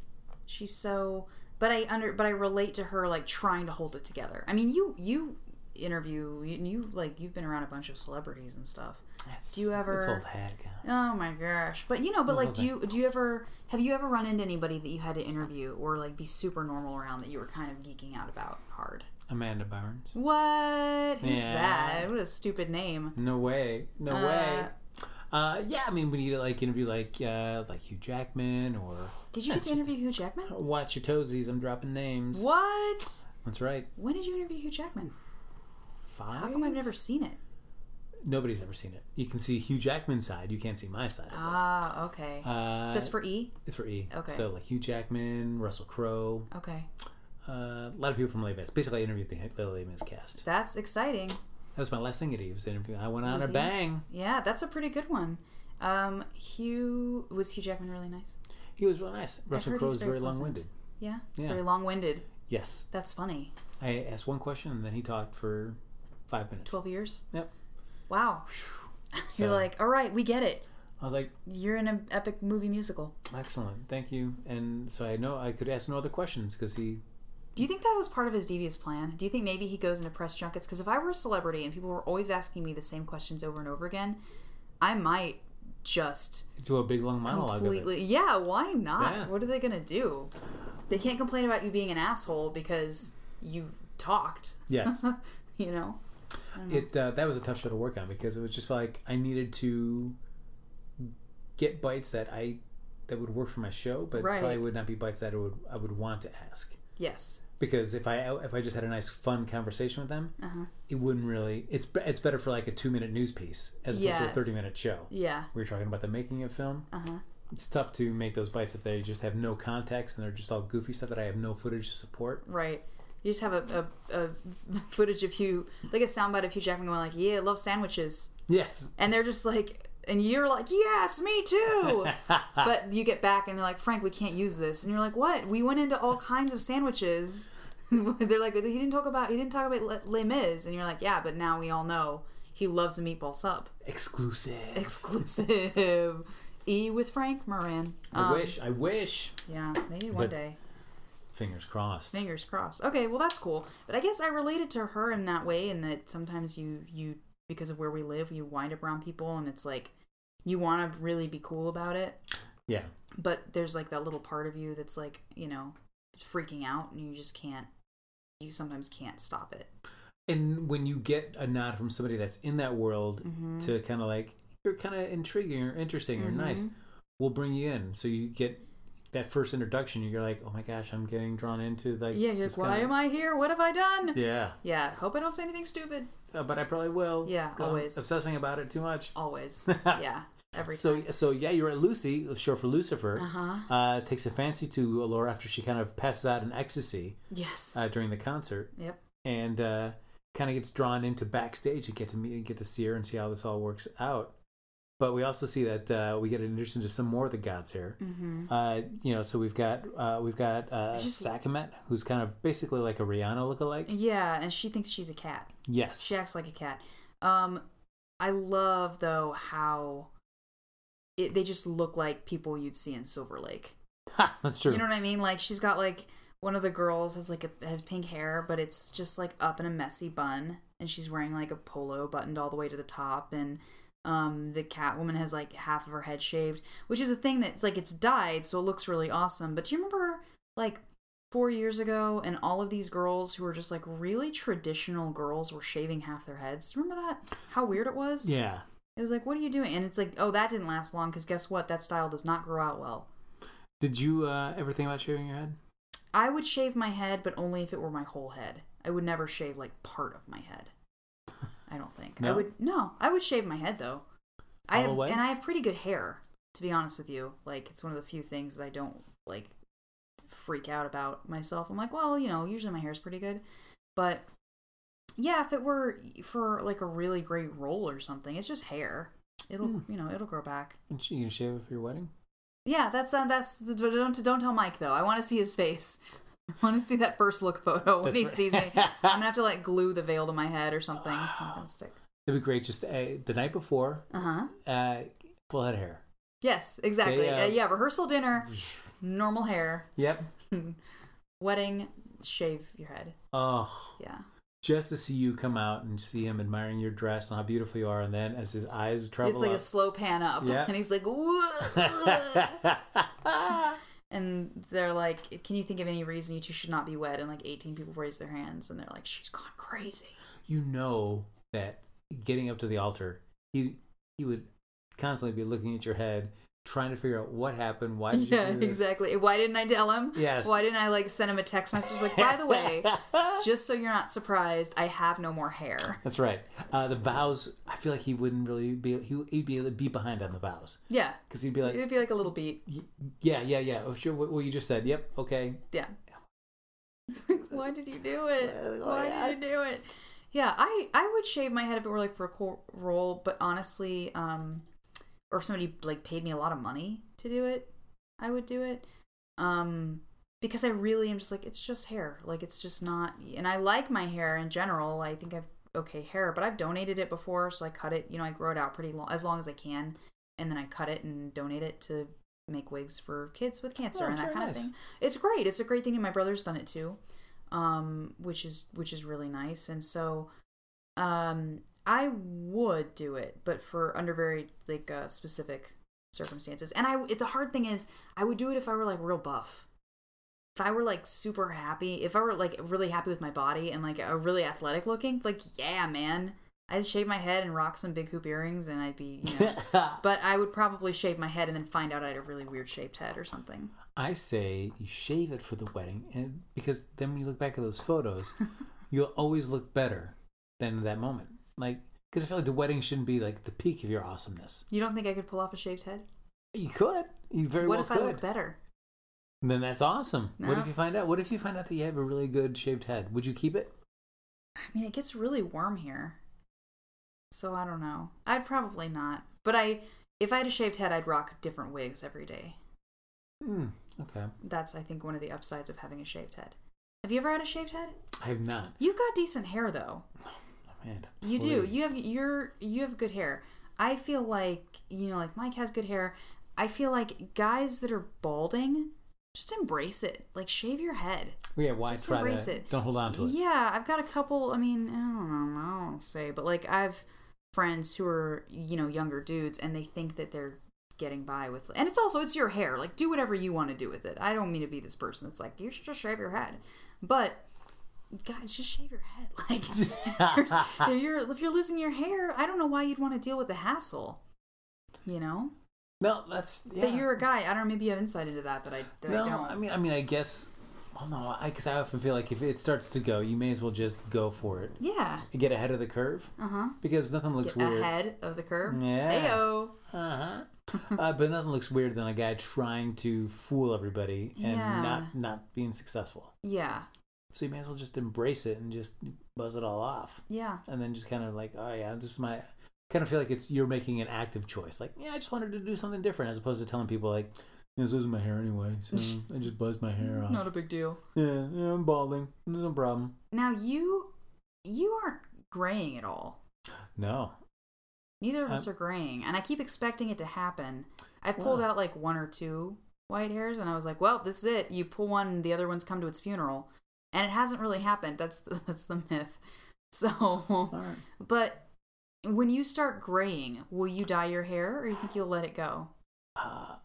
She's so but I under but I relate to her like trying to hold it together. I mean, you you interview you, you like you've been around a bunch of celebrities and stuff. Do you ever- old hag. Oh my gosh. But you know, but like do you do you ever have you ever run into anybody that you had to interview or like be super normal around that you were kind of geeking out about hard? Amanda Barnes. What? Who's Yeah. that? What a stupid name. No way. No Uh, way. Uh, yeah, I mean, we need to like interview like uh, like Hugh Jackman or Did you get to interview Hugh Jackman? watch your toesies. I'm dropping names. What? That's right. When did you interview Hugh Jackman? Five. How come I've never seen it? Nobody's ever seen it. You can see Hugh Jackman's side. You can't see my side. Ah, okay. Uh, Is this for E? It's for E. Okay. So like Hugh Jackman, Russell Crowe, Okay. uh, a lot of people from Les Mis. Basically, I interviewed the, the Les Mis cast. That's exciting. That was my last thing at. Was interview. I went on a you? bang. Yeah, that's a pretty good one. Um, Hugh was Hugh Jackman really nice? He was real nice. Russell Crowe is very very pleasant. long-winded. Yeah. Yeah. Very long-winded. Yes. That's funny. I asked one question and then he talked for five minutes. 12 years? Yep. Wow. You're like, all right, we get it. I was like, You're in an epic movie musical. excellent, thank you. And so I know I could ask no other questions because he. Do you think that was part of his devious plan? Do you think maybe he goes into press junkets? Because if I were a celebrity and people were always asking me the same questions over and over again, I might just Do a big long monologue completely. Yeah, why not? Yeah. What are they gonna do? They can't complain about you being an asshole because you've talked. Yes. You know. It uh, that was a tough show to work on because it was just like I needed to get bites that I that would work for my show, but Right. probably would not be bites that I would I would want to ask. Yes. Because if I if I just had a nice fun conversation with them, Uh-huh. it wouldn't really. It's it's better for like a two minute news piece as opposed to a thirty minute show. Yeah. We were talking about the making of film. Uh-huh. It's tough to make those bites if they just have no context and they're just all goofy stuff that I have no footage to support. Right. You just have a, a, a footage of you, like a soundbite of Hugh Jackman going like, "Yeah, I love sandwiches," Yes. and they're just like, and you're like, "Yes, me too." but you get back and they're like, "Frank, we can't use this," and you're like, "What? We went into all kinds of sandwiches." they're like, "He didn't talk about he didn't talk about Les- Les Mis," and you're like, "Yeah, but now we all know he loves a meatball sub." Exclusive. Exclusive. E with Frank Moran. I Um, wish. I wish. Yeah, maybe one But- day. Fingers crossed. Fingers crossed. Okay, well that's cool. But I guess I related to her in that way, in that sometimes you you because of where we live, you wind up around people, and it's like you want to really be cool about it, Yeah. but there's like that little part of you that's like you know freaking out, and you just can't. You sometimes can't stop it. And when you get a nod from somebody that's in that world Mm-hmm. to kind of like you're kind of intriguing or interesting or nice, we'll bring you in. So you get that first introduction. You're like, oh my gosh, I'm getting drawn into like. Yeah, you're like, why kinda- am I here? What have I done? Yeah, Yeah, hope I don't say anything stupid. Uh, but I probably will. Yeah, I'm always. obsessing about it too much. Always. yeah, every So time. so yeah, you're at Lucy, short for Lucifer. Uh-huh. Uh, takes a fancy to Laura after she kind of passes out in ecstasy Yes. uh, during the concert, yep. and uh, kind of gets drawn into backstage to get to meet, and get to see her and see how this all works out. But we also see that uh, we get introduced into some more of the gods here. Mm-hmm. Uh, you know, so we've got uh, we've got uh, Sakhmet, who's kind of basically like a Rihanna lookalike. Yeah, and she thinks she's a cat. Yes, She acts like a cat. Um, I love though how it, they just look like people you'd see in Silver Lake. that's true. You know what I mean? Like she's got like one of the girls has like a has pink hair, but it's just like up in a messy bun, and she's wearing like a polo buttoned all the way to the top, and um the cat woman has like half of her head shaved, which is a thing that's like it's dyed, so it looks really awesome. But do you remember like four years ago, and all of these girls who were just like really traditional girls were shaving half their heads? Remember that? How weird it was? yeah, It was like, what are you doing? And it's like, oh, that didn't last long because guess what? That style does not grow out well. did you uh, ever think about shaving your head? I would shave my head, but only if it were my whole head. I would never shave like part of my head. I don't think. I would no. I would shave my head though. I have and I have pretty good hair, to be honest with you. Like it's one of the few things I don't like freak out about myself. I'm like, well, you know, usually my hair's pretty good. But yeah, if it were for like a really great role or something, it's just hair. It'll Hmm. you know, it'll grow back. You gonna shave it for your wedding? Yeah, that's uh, that's don't don't tell Mike though. I want to see his face. I want to see that first look photo when That's he right. sees me. I'm gonna have to like glue the veil to my head or something. It's not gonna stick. It'd be great. Just uh, the night before, Uh huh. uh, full head of hair. Yes, exactly. They, uh, uh, yeah, rehearsal dinner, normal hair, Yep. wedding, shave your head. Oh, Yeah. just to see you come out and see him admiring your dress and how beautiful you are, and then as his eyes travel it's like a up, slow pan up, Yeah. and he's like, "Whoa." And they're like, "Can you think of any reason you two should not be wed?" And like 18 people raise their hands, and they're like, "She's gone crazy." you know that getting up to the altar, he he would constantly be looking at your head, trying to figure out what happened. Why did you Yeah, exactly. Why didn't I tell him? Yes. Why didn't I like send him a text message like, by the way, just so you're not surprised, I have no more hair. That's right. Uh, the vows. I feel like he wouldn't really be. He, he'd be be behind on the vows Yeah. because he'd be like, It'd be like a little beat. yeah, yeah, yeah. Oh, sure. What, what you just said. Yep. Okay. Yeah. It's like, why did you do it? Why did you do it? Yeah, I I would shave my head if it were like for a role, but honestly, um, or if somebody like paid me a lot of money to do it, I would do it. Um, because I really am just like it's just hair. Like it's just not and I like my hair in general. I think I've okay hair, but I've donated it before, so I cut it, you know, I grow it out pretty long as long as I can and then I cut it and donate it to make wigs for kids with cancer Oh, and that kind nice. of thing. It's great. It's a great thing and my brother's done it too. Um which is which is really nice. And so um I would do it, but for under very like uh, specific circumstances. And I it, the hard thing is I would do it if I were like real buff. If I were like super happy, if I were like really happy with my body and like a really athletic looking, like yeah, man, I'd shave my head and rock some big hoop earrings and I'd be, you know. but I would probably shave my head and then find out I had a really weird shaped head or something. I say you shave it for the wedding, and because then when you look back at those photos, you'll always look better than that moment. Like, because I feel like the wedding shouldn't be like the peak of your awesomeness. You don't think I could pull off a shaved head? You could, you very well. what if I look better? Then that's awesome. What if you find out? What if you find out that you have a really good shaved head? Would you keep it? I mean, it gets really warm here. So I don't know. I'd probably not. But I if I had a shaved head, I'd rock different wigs every day. Hmm. Okay. That's I think one of the upsides of having a shaved head. Have you ever had a shaved head? I have not. You've got decent hair though. Amanda, You do. You have you're you have good hair. I feel like, you know, like Mike has good hair. I feel like guys that are balding just embrace it. Like shave your head. Yeah. Why Just try embrace to? it. Don't hold on to it. Yeah, I've got a couple. I mean, I don't know, I don't say, but like I've friends who are you know younger dudes, and they think that they're getting by with, and it's also it's your hair. Like do whatever you want to do with it. I don't mean to be this person that's like you should just shave your head, but guys, just shave your head. Like if you're if you're losing your hair, I don't know why you'd want to deal with the hassle. You know, No, that's yeah. but you're a guy. I don't know. Maybe you have insight into that that I that no, I don't. I mean, I mean, I guess. Well, no, I because I often feel like if it starts to go, you may as well just go for it. yeah. Get ahead of the curve Uh huh. because nothing looks Get weird. ahead of the curve. Yeah. Ayo. Uh-huh. uh, but nothing looks weirder than a guy trying to fool everybody and Yeah. not not being successful. Yeah. So you may as well just embrace it and just buzz it all off, Yeah. and then just kind of like, oh yeah, this is my. Kind of feel like it's you're making an active choice. Like, yeah, I just wanted to do something different, as opposed to telling people like, yeah, this was my hair anyway, so I just buzzed my hair off. Not a big deal. yeah, yeah, I'm balding. No problem. Now you you aren't graying at all. No, Neither of us I'm- are graying, and I keep expecting it to happen. I've pulled Wow. out like one or two white hairs, and I was like, "Well, this is it. You pull one, and the other ones come to its funeral." And it hasn't really happened. That's the, that's the myth. So, right. but when you start graying, will you dye your hair, or you think you'll let it go? uh,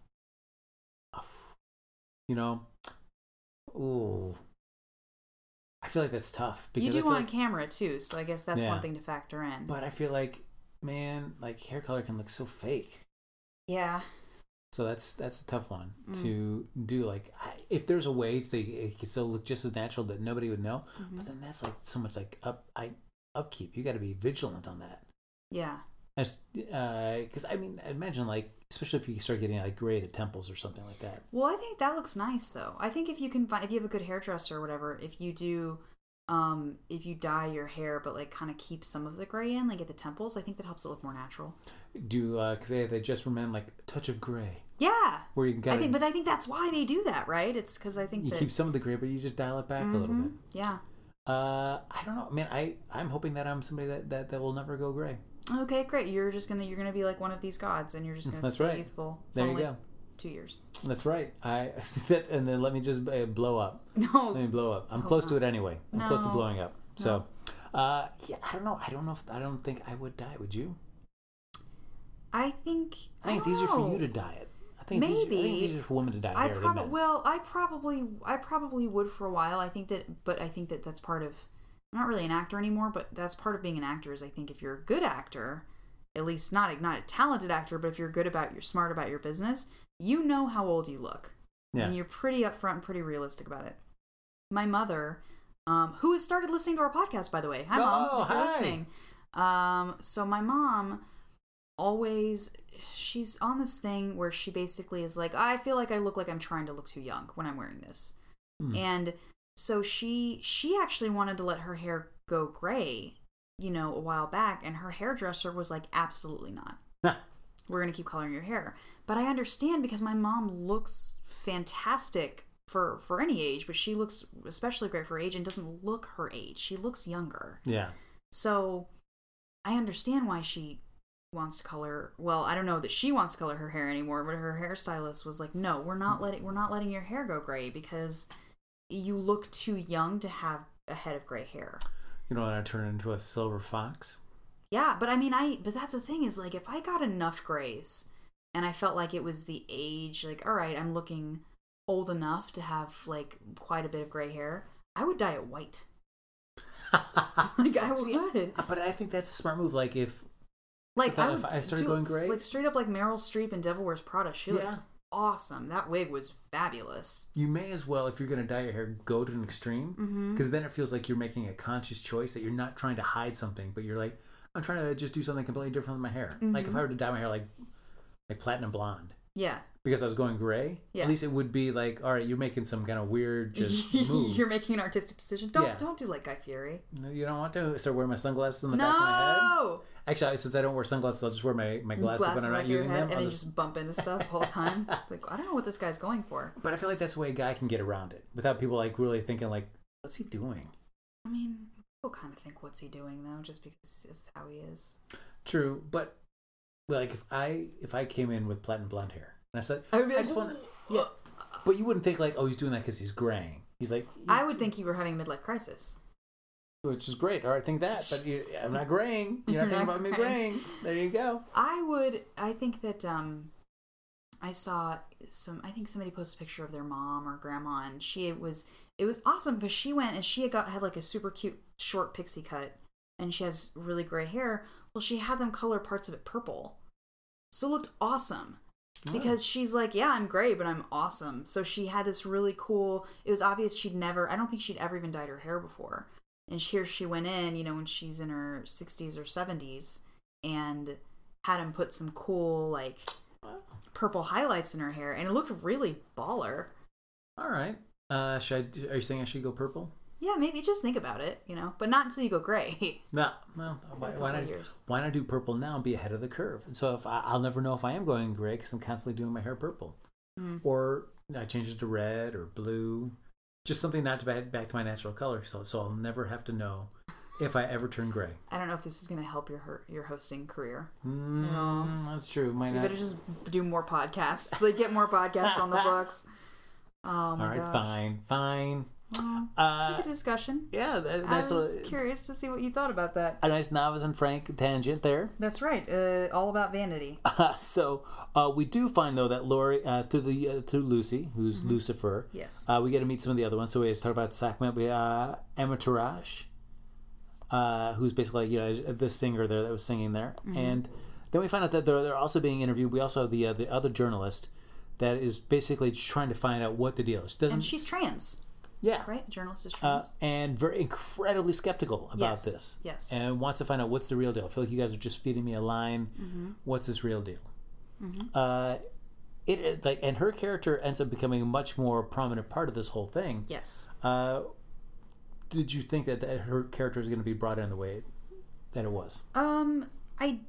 you know, ooh, I feel like that's tough. You do want like- a camera too, so I guess that's Yeah. one thing to factor in. but I feel like, man, like hair color can look so fake. yeah, So that's that's a tough one Mm. to do. Like, I, if there's a way to it can still look just as natural that nobody would know, Mm-hmm. but then that's like so much like up, I upkeep. You got to be vigilant on that. yeah, As Because I mean, imagine like, especially if you start getting like gray at the temples or something like that. Well, I think that looks nice though. I think if you can find if you have a good hairdresser or whatever, if you do um if you dye your hair but like kind of keep some of the gray in like at the temples, I think that helps it look more natural. Do because they have that just for men like touch of gray, Yeah. where you can get it I got think but I think that's why they do that, right? It's cuz I think you that keep some of the gray, but you just dial it back a little Mhm. bit. Yeah. Uh, I don't know, man. I I'm hoping that I'm somebody that that, that will never go gray. Okay, great. You're just going to you're to be like one of these gods and you're just going to That's stay right. youthful There you go. 2 years. That's right. I that, and then let me just uh, blow up. No. Let me blow up. I'm Hold close to it anyway. I'm close to blowing up. So, uh, yeah, I don't know. I don't know if I don't think I would die. Would you? I think I think it's easier for you to die it. I think it's easier, I think it's easier for women to die I probably well, I probably I probably would for a while. I think that, but I think that that's part of. I'm not really an actor anymore, but that's part of being an actor. Is I think if you're a good actor, at least not not a talented actor, but if you're good about you're smart about your business, you know how old you look, Yeah. and you're pretty upfront and pretty realistic about it. My mother, um, who has started listening to our podcast, by the way, hi mom, Oh, if hi. listening. Um, so my mom always she's on this thing where she basically is like i feel like i look like i'm trying to look too young when i'm wearing this Hmm. and so she she actually wanted to let her hair go gray you know a while back and her hairdresser was like absolutely not we're going to keep coloring your hair but i understand because my mom looks fantastic for for any age, but she looks especially great for age and doesn't look her age. She looks younger. Yeah. So I understand why she wants to color well, I don't know that she wants to color her hair anymore, but her hairstylist was like, "No, we're not letting we're not letting your hair go gray because you look too young to have a head of gray hair." You don't want to turn into a silver fox. Yeah, but I mean, I but that's the thing is like if I got enough grays and I felt like it was the age, like all right, I'm looking old enough to have like quite a bit of gray hair, I would dye it white. like I See, would. But I think that's a smart move. Like if Like I, would if I started do- going gray? like straight up like Meryl Streep in Devil Wears Prada. She looked Yeah. awesome. That wig was fabulous. you may as well, if you're going to dye your hair, go to an extreme Mm-hmm. because then it feels like you're making a conscious choice that you're not trying to hide something, but you're like, I'm trying to just do something completely different with my hair. Like Mm-hmm. if I were to dye my hair like like platinum blonde Yeah. because I was going gray, Yeah. at least it would be like, all right, you're making some kind of weird just move. You're making an artistic decision. Don't Yeah. don't do like Guy Fieri. No, you don't want to start wearing my sunglasses on the back of my head. No. Actually, since I don't wear sunglasses, I'll just wear my, my glasses Glass when I'm not back of your using head, them. and I'll then just- just bump into stuff all the time. It's like I don't know what this guy's going for. But I feel like that's the way a guy can get around it without people like really thinking like, what's he doing? I mean, people kind of think, "What's he doing?" though, just because of how he is. True, but like if I if I came in with platinum blonde hair and I said, I would be like, just wanna, yeah, but you wouldn't think like, oh, he's doing that because he's graying. He's like, I would think you were having a midlife crisis. which is great. All right, think that, but you, I'm not graying. You're not thinking about me graying. graying. There you go. I would. I think that um, I saw some. I think somebody posted a picture of their mom or grandma, and she was. It was awesome because she went and she had got had like a super cute short pixie cut, and she has really gray hair. Well, she had them color parts of it purple, so it looked awesome. Because she's like, yeah, I'm gray, but I'm awesome. So she had this really cool. It was obvious she'd never. I don't think she'd ever even dyed her hair before. And here she went in, you know, when she's in her 60s or 70s, and had him put some cool like purple highlights in her hair, and it looked really baller. All right. Uh, should I? Are you saying I should go purple? Yeah, maybe just think about it, you know, but not until you go gray. No, well, why, why not? years. Why not do purple now and be ahead of the curve? And so if I, I'll never know if I am going gray because I'm constantly doing my hair purple, Mm. or I change it to red or blue, just something not to back, back to my natural color. So so I'll never have to know if I ever turn gray. I don't know if this is going to help your your hosting career. Mm, That's true. Might You not. better just do more podcasts, like get more podcasts on the books. Oh my right, gosh. fine, fine. Well, Uh, good discussion. yeah, that, I was little, curious to see what you thought about that. a nice novice and frank tangent there. That's right. Uh, all about vanity. Uh, so uh, we do find though that Lori uh, through the uh, through Lucy, who's Lucifer. Yes. Uh, we get to meet some of the other ones. So we just talk about Sakhmet. We uh, Amaterasu, uh, who's basically you know the singer there that was singing there, and then we find out that they're, they're also being interviewed. We also have the uh, the other journalist that is basically trying to find out what the deal is. Doesn't And she's trans, yeah right? Journalist is uh, trans. and very incredibly skeptical about Yes, this. yes. and wants to find out what's the real deal. I feel like you guys are just feeding me a line. Mm-hmm. What's this real deal? Uh, it- it like, and her character ends up becoming a much more prominent part of this whole thing. yes. Uh, did you think that, that her character is going to be brought in the way that it was? Um, I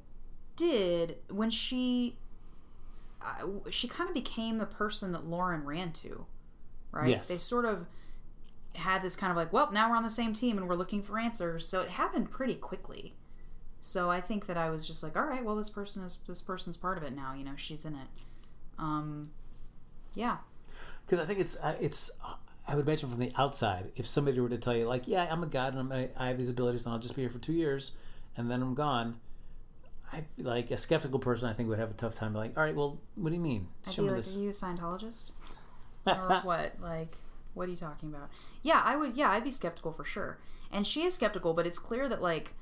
did when she, she kind of became the person that Lauren ran to, right? Yes. They sort of had this kind of like, well, now we're on the same team and we're looking for answers. So it happened pretty quickly. So I think that I was just like, all right, well, this person is this person's part of it now. You know, she's in it. Um, yeah. Because I think it's it's. I would imagine from the outside, if somebody were to tell you, like, yeah, I'm a god and I'm, I I have these abilities and I'll just be here for two years and then I'm gone. I like a skeptical person. I think would have a tough time. Like, all right, well, what do you mean? I'd Show be me like, this. are you a Scientologist? or what? Like, what are you talking about? Yeah, I would. Yeah, I'd be skeptical for sure. And she is skeptical, but it's clear that like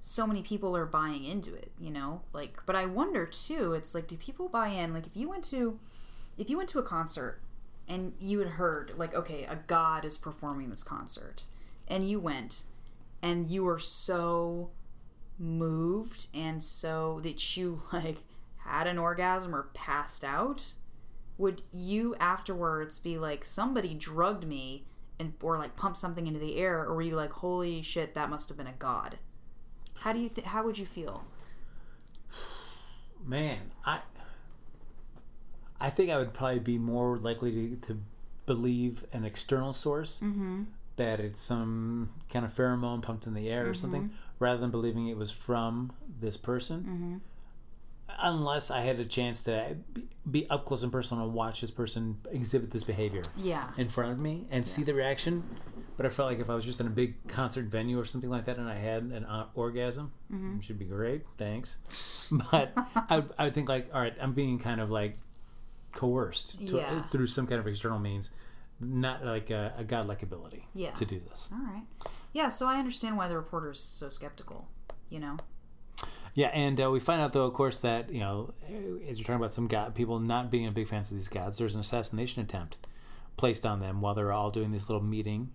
so many people are buying into it. You know, like. But I wonder too. It's like, do people buy in? Like, if you went to, if you went to a concert and you had heard like, okay, a god is performing this concert, and you went, and you were so moved and so that you like had an orgasm or passed out would you afterwards be like somebody drugged me and or like pumped something into the air or were you like holy shit that must have been a god? How do you th- how would you feel? Man, I I think I would probably be more likely to, to believe an external source mm-hmm. that it's some kind of pheromone pumped in the air or something, mm-hmm. Rather than believing it was from this person. Unless I had a chance to be- up close and personal and watch this person exhibit this behavior Yeah. in front of me and see the reaction. But I felt like if I was just in a big concert venue or something like that and I had an uh, orgasm, Mm-hmm. it should be great, thanks. But I would, I would think like, all right, I'm being kind of like coerced to, Yeah. through some kind of external means, not like a, a godlike ability Yeah. to do this. All right. Yeah, so I understand why the reporter is so skeptical. You know. Yeah, and uh, we find out though, of course, that you know, as you're talking about some god people not being a big fans of these gods, there's an assassination attempt placed on them while they're all doing this little meeting,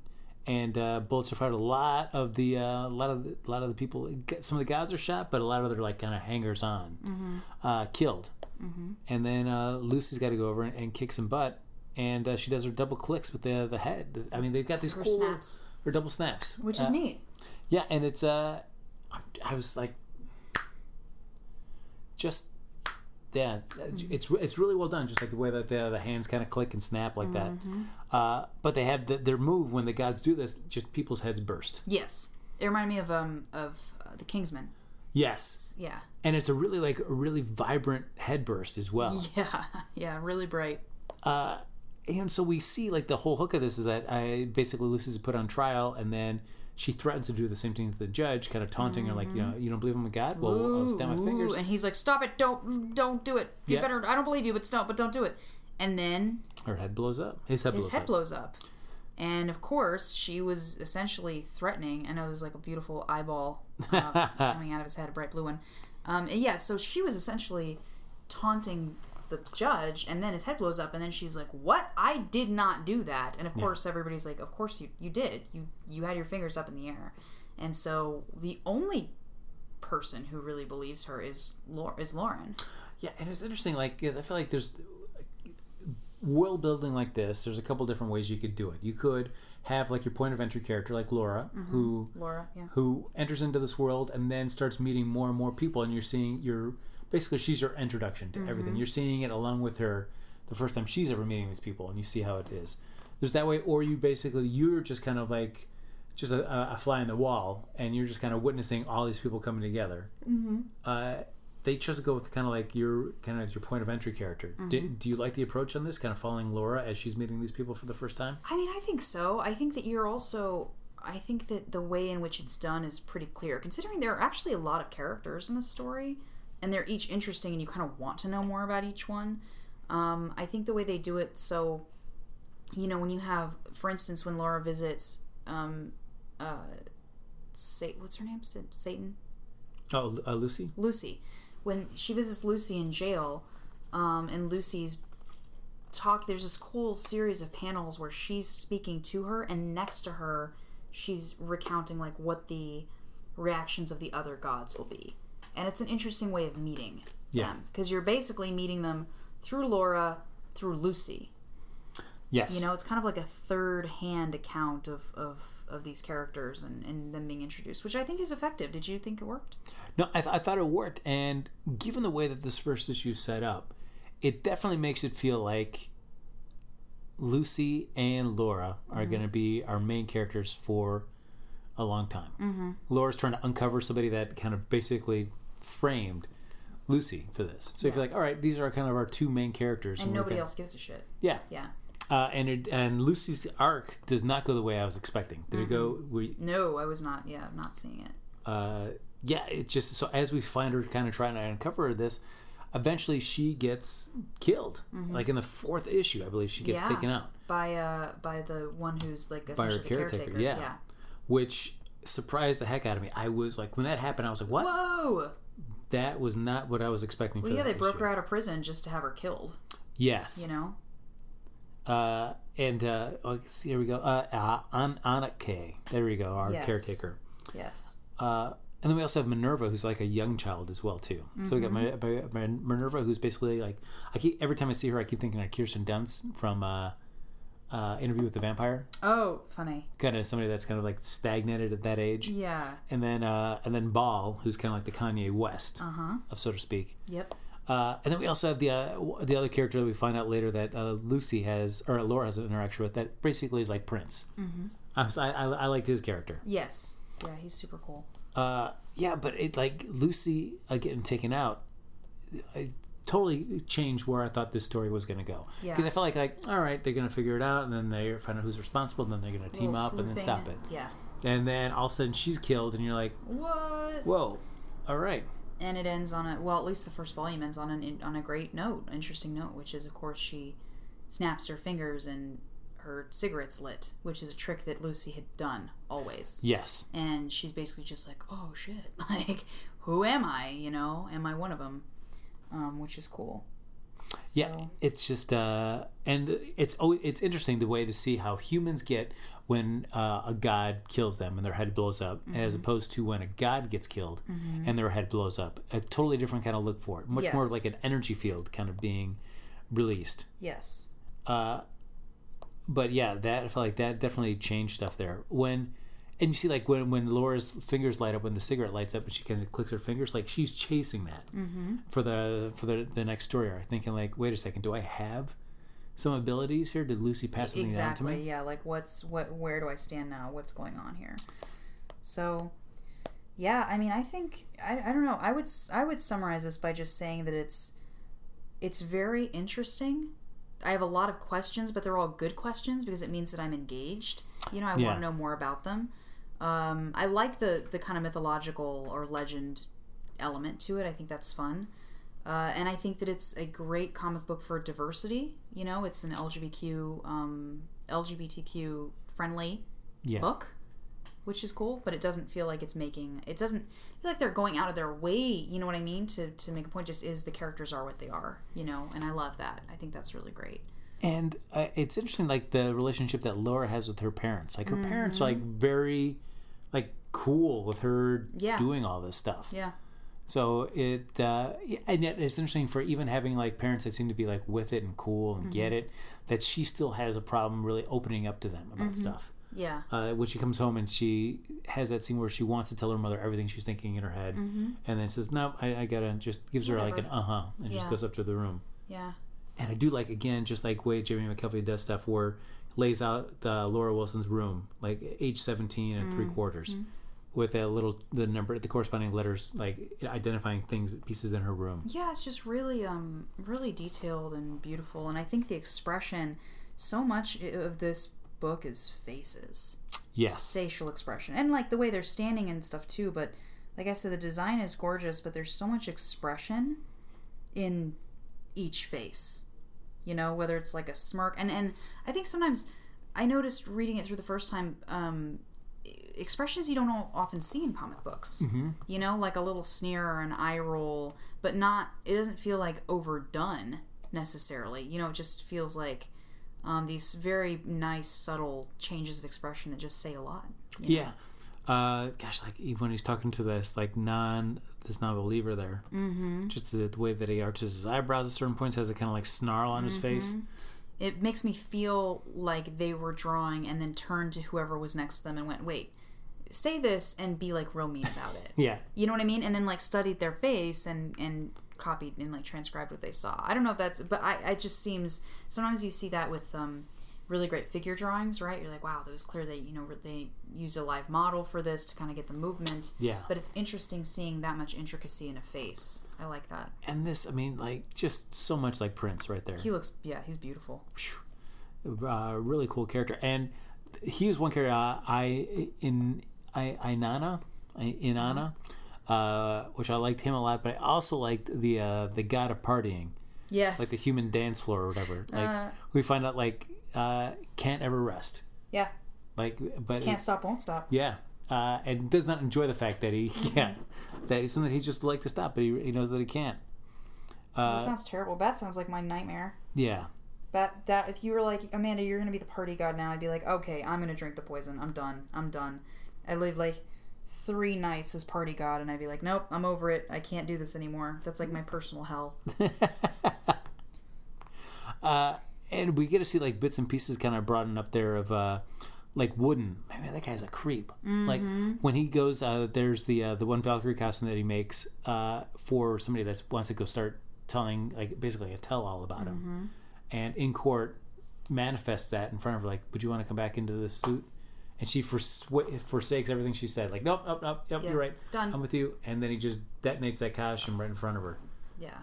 and uh, bullets are fired. A lot of the, uh, a lot of the, a lot of the people, some of the gods are shot, but a lot of their like kind of hangers on, uh, killed, and then uh, Lucy's got to go over and, and kick some butt, and uh, she does her double clicks with the the head. I mean, they've got these Her cool snaps. Or double snaps, Which is Uh, neat. yeah, and it's uh, I was like, just yeah, it's it's really well done. Just like the way that the the hands kind of click and snap like that. Uh, but they have the, their move when the gods do this. Just people's heads burst. Yes. It reminded me of um of uh, the Kingsman. Yes, Yeah. and it's a really like a really vibrant head burst as well. Yeah. Yeah. Really bright. And so we see like the whole hook of this is that I basically Lucy's put on trial, and then she threatens to do the same thing to the judge, kind of taunting her like, you know, you don't believe I'm a god? Well, I'll snap my Ooh, fingers. And he's like, "Stop it! Don't don't do it. You Yeah. better. I don't believe you, but stop. But don't do it." And then Her head blows up. His head his blows head up. blows up. And of course, she was essentially threatening. I know there's like a beautiful eyeball uh, coming out of his head, a bright blue one. Um, and yeah, so she was essentially taunting the judge, and then his head blows up, and then she's like, "What? I did not do that." And of course, everybody's like, "Of course you you did. You you had your fingers up in the air." And so the only person who really believes her is is Lauren. Yeah, and it's interesting. Like, I feel like there's world building like this. There's a couple different ways you could do it. You could have like your point of entry character, like Laura, mm-hmm. who Laura, yeah. who enters into this world and then starts meeting more and more people, and you're seeing you're basically she's your introduction to everything. You're seeing it along with her the first time she's ever meeting these people, and you see how it is. There's that way, or you basically you're just kind of like just a, a fly in the wall, and you're just kind of witnessing all these people coming together. Mm-hmm. Uh, they chose to go with kind of like your kind of your point of entry character. Do, do you like the approach on this, kind of following Laura as she's meeting these people for the first time? I mean, I think so. I think that you're also. I think that the way in which it's done is pretty clear, considering there are actually a lot of characters in the story, and they're each interesting, and you kind of want to know more about each one. Um, I think the way they do it, so, you know, when you have, for instance, when Laura visits, um, uh, Sa- what's her name? Satan? Oh, uh, Lucy. Lucy. When she visits Lucy in jail, um, and Lucy's talk, there's this cool series of panels where she's speaking to her, and next to her, she's recounting like what the reactions of the other gods will be, and it's an interesting way of meeting Yeah. them because you're basically meeting them through Laura, through Lucy. Yes. You know, it's kind of like a third hand account of, of, of these characters and, and them being introduced, which I think is effective. Did you think it worked? No, I, th- I thought it worked, and given the way that this first issue is set up, it definitely makes it feel like Lucy and Laura are going to be our main characters for a long time. Mm-hmm. Laura's trying to uncover somebody that kind of basically framed Lucy for this. So if you're like, all right, these are kind of our two main characters, And we're nobody gonna- else gives a shit. Yeah, Yeah. uh, and it, and Lucy's arc does not go the way I was expecting. Did it go? Mm-hmm. We, No, I was not. Yeah, I'm not seeing it. uh, yeah, it's just so as we find her kind of trying to uncover this, eventually she gets killed. Like in the fourth issue, I believe she gets Mm-hmm. Yeah. taken out by uh by the one who's like by essentially her caretaker. caretaker. Yeah. yeah. which surprised the heck out of me. I was like, when that happened, I was like, what? Whoa! That was not what I was expecting. Well, yeah, they broke issue. her out of prison just to have her killed. Yes, You know. uh, and uh, oh, see, here we go. Uh, uh, An- Ananke. There we go. Our Yes. caretaker. Yes. Uh, and then we also have Minerva, who's like a young child as well too. So we got Mm-hmm. my, my, Minerva, who's basically like I keep every time I see her, I keep thinking of Kirsten Dunst from uh, uh, Interview with the Vampire. Oh, funny. Kind of somebody that's kind of like stagnated at that age. Yeah. And then uh, and then Baal, who's kind of like the Kanye West, Uh huh. of so to speak. Yep. Uh, and then we also have the uh, the other character that we find out later that uh, Lucy has or Laura has an interaction with that basically is like Prince. Mm-hmm. I, was, I, I I liked his character. Yes. Yeah, he's super cool. Uh, yeah, but it like Lucy uh, getting taken out, I totally changed where I thought this story was going to go. Yeah. Because I felt like like all right, they're going to figure it out, and then they find out who's responsible, and then they're going to team up and then stop it. and- Yeah. And then all of a sudden she's killed, and you're like, What? whoa, all right. and it ends on a well at least the first volume ends on an on a great note interesting note which is of course she snaps her fingers and her cigarette's lit which is a trick that lucy had done always Yes. and she's basically just like oh shit like who am i you know am i one of them um, which is cool Yeah, it's just uh, and it's oh, it's interesting the way to see how humans get when uh, a god kills them and their head blows up, as Mm-hmm. opposed to when a god gets killed and their head blows up. A totally different kind of look for it. Much more like an energy field kind of being released. yes Uh, But yeah, that I feel like that definitely changed stuff there. When and you see like when when Laura's fingers light up when the cigarette lights up and she kind of clicks her fingers like she's chasing that Mm-hmm. for the for the the next story arc, thinking like, wait a second, do I have some abilities here? Did Lucy pass something down to exactly me? yeah like what's what where do i stand now what's going on here so yeah i mean i think I, I don't know i would I would summarize this by just saying that it's it's very interesting i have a lot of questions but they're all good questions because it means that i'm engaged you know i Yeah. want to know more about them um, i like the the kind of mythological or legend element to it i think that's fun uh, and I think that it's a great comic book for diversity. You know, it's an LGBTQ um, LGBTQ friendly Yeah. book, which is cool. But it doesn't feel like it's making it doesn't feel like they're going out of their way. You know what I mean? To to make a point, just is the characters are what they are. You know, and I love that. I think that's really great. And uh, it's interesting, like the relationship that Laura has with her parents. Like her parents are like very, like cool with her Yeah. doing all this stuff. Yeah, So it uh, and yet it's interesting for even having like parents that seem to be like with it and cool and get it, that she still has a problem really opening up to them about stuff. yeah, Uh, when she comes home and she has that scene where she wants to tell her mother everything she's thinking in her head, and then says, "No, I, I gotta," just gives her like an uh huh, and just goes up to the room. yeah, And I do like again, just like way Jamie McKelvey does stuff where lays out the Laura Wilson's room, like age seventeen and three quarters, with a little the number, the corresponding letters, like identifying things, pieces in her room. yeah. It's just really um really detailed and beautiful. And I think the expression, so much of this book is faces. Yes, facial expression and like the way they're standing and stuff too but like i said the design is gorgeous but there's so much expression in each face you know whether it's like a smirk and and i think sometimes i noticed reading it through the first time um expressions you don't often see in comic books you know like a little sneer or an eye roll but not it doesn't feel like overdone necessarily you know it just feels like um, these very nice subtle changes of expression that just say a lot you know? yeah. Uh, gosh, like even when he's talking to this like non this non-believer there, mm-hmm. just the, the way that he arches his eyebrows at certain points has a kind of like snarl on his face. it makes me feel like they were drawing and then turned to whoever was next to them and went wait say this and be like real mean about it. Yeah, you know what i mean? And then like studied their face and and copied and like transcribed what they saw. I don't know if that's but i it just seems sometimes you see that with um really great figure drawings right? You're like wow that was clear they you know they used a live model for this to kind of get the movement. Yeah. but it's interesting seeing that much intricacy in a face. I like that. And this, I mean, like just so much like Prince right there. he looks yeah he's beautiful. Uh, really cool character, and he was one character uh, I in I Inanna Inanna, uh, which I liked him a lot, but I also liked the uh, the god of partying, yes. Like the human dance floor or whatever. Like we find out like uh, can't ever rest, yeah like but can't stop won't stop Yeah. Uh, and does not enjoy the fact that he can't. that it's something he just like to stop, but he, he knows that he can't. that sounds terrible that sounds like my nightmare Yeah. That that if you were like Amanda, you're gonna be the party god now, I'd be like, okay, I'm gonna drink the poison. I'm done. I'm done. I lived like three nights as party god, and I'd be like, nope, I'm over it. I can't do this anymore. That's like my personal hell. and we get to see like bits and pieces kind of broaden up there of uh like Woden man that guy's a creep like when he goes uh there's the uh the one valkyrie costume that he makes uh for somebody that wants to go start telling like basically a tell all about him, and in court manifests that in front of her like, would you want to come back into this suit? And she forsw- forsakes everything she said. Like, nope, nope, nope, Yeah, you're right. done. I'm with you. And then he just detonates that costume right in front of her. Yeah.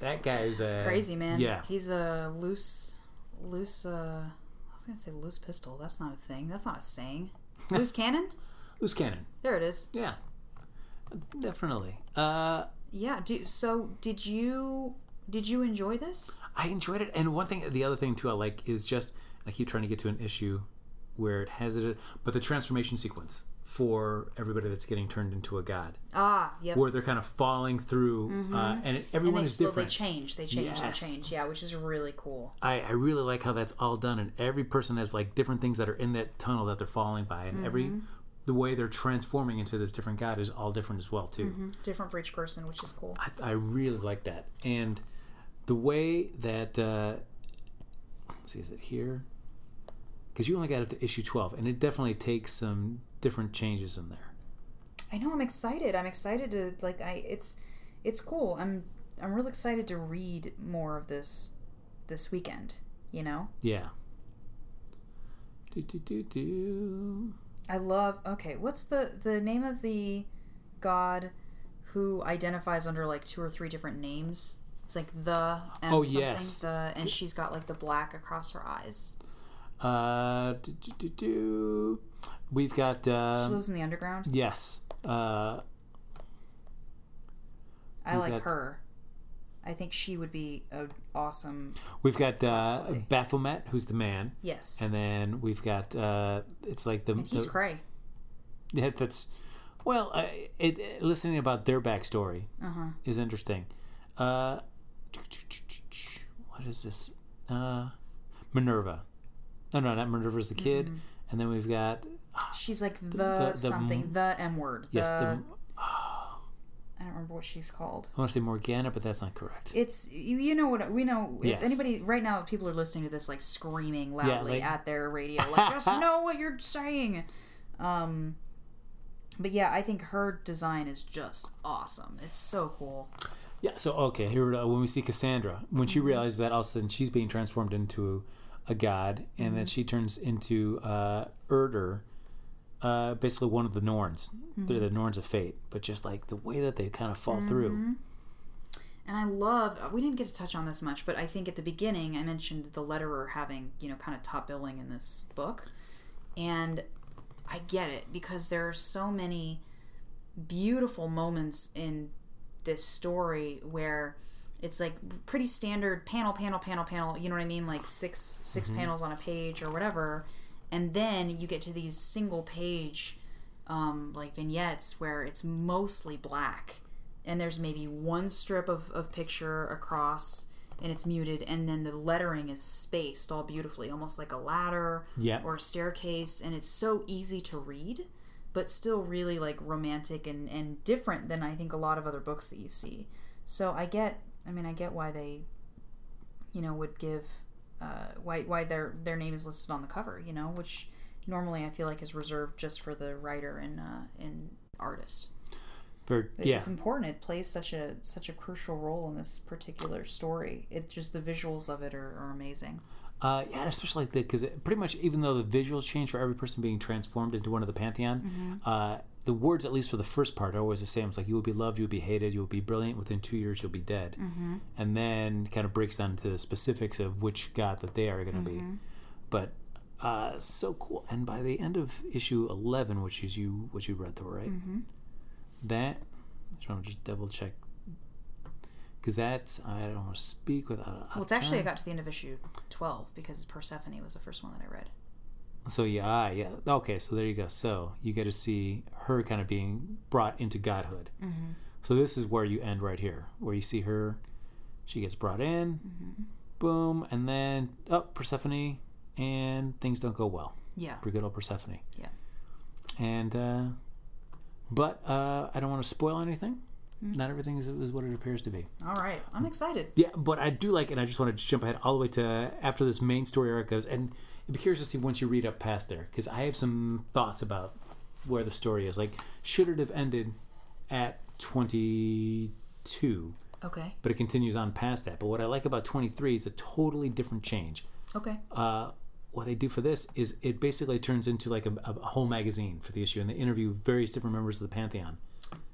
That guy is It's a crazy, man. Yeah, He's a loose, loose, uh, I was going to say loose pistol. That's not a thing. That's not a saying. Loose cannon? loose cannon. There it is. Yeah, definitely. Uh, Yeah. Do, so did you, did you enjoy this? I enjoyed it, and one thing, the other thing too, I like is just I keep trying to get to an issue where it has it, but the transformation sequence for everybody that's getting turned into a god, Ah, yep. where they're kind of falling through, uh, and it, and everyone they is different. change. They change. Yes. They change. Yeah, which is really cool. I, I really like how that's all done, and every person has like different things that are in that tunnel that they're falling by, and every Mm-hmm. the way they're transforming into this different god is all different as well too. Different for each person, which is cool. I, I really like that, and the way that uh, let's see, is it here? Because you only got up to issue twelve, and it definitely takes some different changes in there. I know. I'm excited. I'm excited to like. I it's it's cool. I'm I'm real excited to read more of this this weekend. You know. Yeah. Do do do do. I love. Okay, what's the the name of the god who identifies under like two or three different names? It's like the and Oh, yes. the and she's got like the black across her eyes. Uh, do, do, do, do. We've got She um, lives in the underground. yes. Uh, I like got- her. I think she would be an awesome. we've got uh. Baphomet, who's the man, Yes, and then we've got uh, it's like the, and he's the cray. Yeah, that's well. Uh, it, it- listening about their backstory Uh-huh. is interesting. Uh, what is this? Uh, Minerva. No, no, not Minerva's the kid. Mm-hmm. And then we've got She's like the, the- the something, m- the M word. yes, the, the, I don't remember what she's called. I want to say Morgana, but that's not correct. It's you, you know what we know. Yes. If anybody right now, people are listening to this like screaming loudly like- at their radio, like just know what you're saying. Um, but yeah, I think her design is just awesome. It's so cool. Yeah. So okay, here uh, when we see Cassandra, when she realizes that all of a sudden she's being transformed into a god, and then she turns into uh, Urdr, uh, basically one of the Norns. They're the Norns of Fate, but just like the way that they kind of fall through. And I love, we didn't get to touch on this much, but I think at the beginning I mentioned the letterer having, you know, kind of top billing in this book. And I get it because there are so many beautiful moments in this story where it's like pretty standard panel, panel, panel, panel, you know what I mean? Like six six panels on a page or whatever. And then you get to these single page um, like vignettes where it's mostly black and there's maybe one strip of, of picture across and it's muted and then the lettering is spaced all beautifully almost like a ladder Yeah. or a staircase and it's so easy to read but still really like romantic and, and different than i think a lot of other books that you see so i get i mean i get why they you know would give uh, why why their their name is listed on the cover you know which normally i feel like is reserved just for the writer and uh, and artist but yeah. it's important. It plays such a such a crucial role in this particular story. It just the visuals of it are, are amazing. Uh, yeah, especially like the because pretty much even though the visuals change for every person being transformed into one of the pantheon, uh, the words at least for the first part are always the same. It's like you will be loved, you will be hated, you will be brilliant. Within two years, you'll be dead, mm-hmm. and then kind of breaks down to the specifics of which god that they are going to be. Mm-hmm. But uh, so cool. And by the end of issue eleven, which is you what you read through, right? Mm-hmm. That I just want to just double check because that's I don't want to speak without. Well, it's actually I got to the end of issue twelve because Persephone was the first one that I read. So yeah, ah, yeah. Okay, so there you go. So you get to see her kind of being brought into godhood. Mm-hmm. So this is where you end right here, where you see her. She gets brought in, Mm-hmm. boom, and then up oh, Persephone, and things don't go well Yeah, for good old Persephone. yeah. And uh, but uh, I don't want to spoil anything. Mm-hmm. Not everything is, is what it appears to be. All right, I'm excited. Yeah, but I do like, and I just want to jump ahead all the way to after this main story arc goes, and I'd be curious to see once you read up past there, because I have some thoughts about where the story is. Like, should it have ended at twenty two, Okay. but it continues on past that. But what I like about 23 is a totally different change. Okay. Uh, what they do for this is it basically turns into like a, a whole magazine for the issue, and they interview various different members of the pantheon.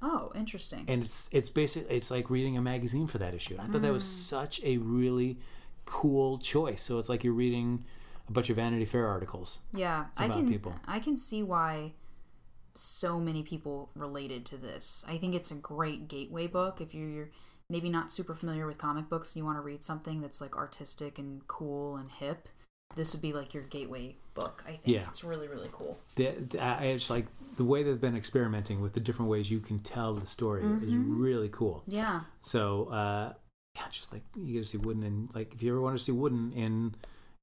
Oh, interesting. and it's it's basically it's like reading a magazine for that issue. And I thought that was such a really cool choice. So it's like you're reading a bunch of Vanity Fair articles. yeah, I can people. I can see why so many people related to this. I think it's a great gateway book if you're maybe not super familiar with comic books and you want to read something that's like artistic and cool and hip. This would be like your gateway book. I think Yeah. it's really really cool. The, the, I it's like the way they've been experimenting with the different ways you can tell the story is really cool. Yeah. So uh, yeah, just like you get to see Woden and like if you ever want to see Woden in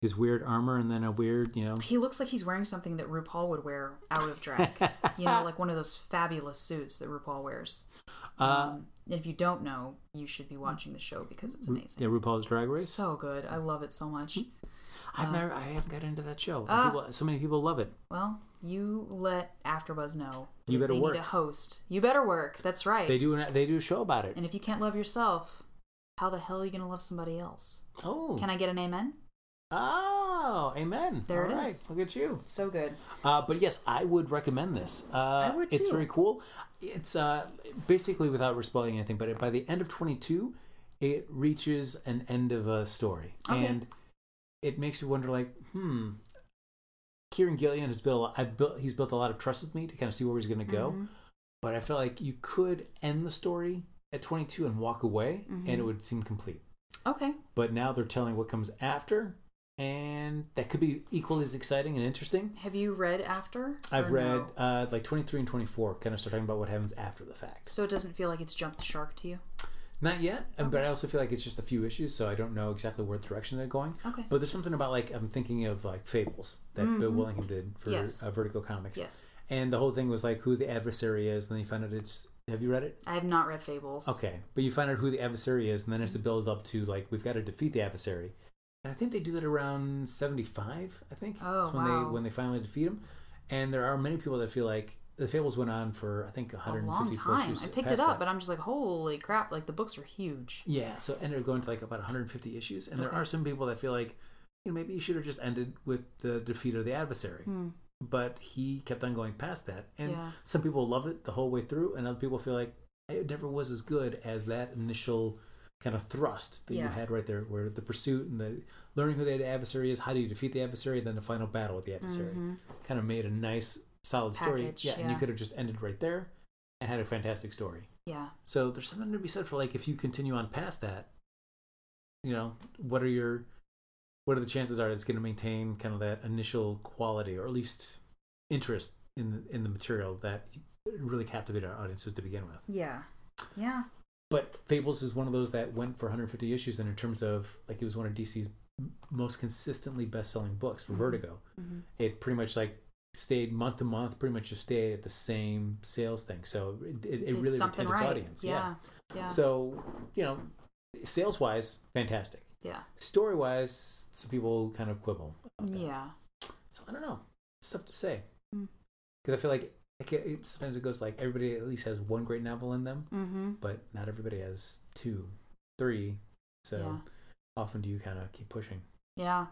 his weird armor and then a weird you know He looks like he's wearing something that RuPaul would wear out of drag. you know, like one of those fabulous suits that RuPaul wears. uh, Um, and if you don't know, you should be watching the show because it's amazing. yeah RuPaul's Drag Race. So good. I love it so much. I've never I haven't got into that show. Ah. people, so many people love it. Well, you let AfterBuzz know. You better they work. need a host. You better work. That's right. They do an, they do a show about it. And if you can't love yourself, how the hell are you going to love somebody else? Oh, Can I get an amen? Oh, amen. There All it right, is. Look at you. So good. Uh, but yes, I would recommend this. Uh, I would too. It's very cool. It's uh, basically without spoiling anything, but by the end of 22, it reaches an end of a story. Okay. And it makes you wonder, like, hmm, Kieron Gillen has built, a lot- I've built, he's built a lot of trust with me to kind of see where he's going to go. Mm-hmm. But I feel like you could end the story at 22 and walk away, and Mm-hmm. it would seem complete. Okay. But now they're telling what comes after, and that could be equally as exciting and interesting. Have you read After? I've read no? uh, like 23 and 24 kind of start talking about what happens after the fact. So it doesn't feel like it's jumped the shark to you? Not yet, uh, but I also feel like it's just a few issues, so I don't know exactly where direction they're going. Okay. But there's something about like I'm thinking of like Fables that Bill Willingham did for Mm-hmm. Yes. uh, Vertigo Comics. Yes. And the whole thing was like who the adversary is, and then you find out it's. Have you read it? I have not read Fables. Okay, but you find out who the adversary is, and then it's a build up to like we've got to defeat the adversary. And I think they do that around seventy five. I think. Oh, That's when wow. they when they finally defeat him. And there are many people that feel like the Fables went on for I think A 150 long time. issues I picked it up, that. but I'm just like, holy crap! Like the books are huge. yeah, so ended up going to like about 150 issues, and there are some people that feel like you know maybe you should have just ended with the defeat of the adversary. But he kept on going past that, and Hmm. Yeah. some people love it the whole way through, and other people feel like it never was as good as that initial kind of thrust that you had right there, where the pursuit and the learning who the adversary is, how do you defeat the adversary, and then the final battle with the adversary, kind of made a nice, solid story. Mm-hmm. Yeah, and you could have just ended right there and had a fantastic story. Yeah. So there's something to be said for like if you continue on past that, you know, what are your what are the chances are that it's going to maintain kind of that initial quality or at least interest in the, in the material that really captivated our audiences to begin with. Yeah. Yeah. But Fables is one of those that went for 150 issues, and in terms of like it was one of DC's most consistently best-selling books Mm-hmm. for Vertigo. It pretty much like stayed month to month, pretty much just stayed at the same sales thing. So it, it, it really retained its audience. Yeah. Yeah. So you know, sales-wise, fantastic. yeah. Story-wise, some people kind of quibble. Yeah. So I don't know. It's tough to say Mm. because I feel like it, it, sometimes it goes like everybody at least has one great novel in them Mm-hmm. but not everybody has two, three. So Yeah. often do you kind of keep pushing? Yeah.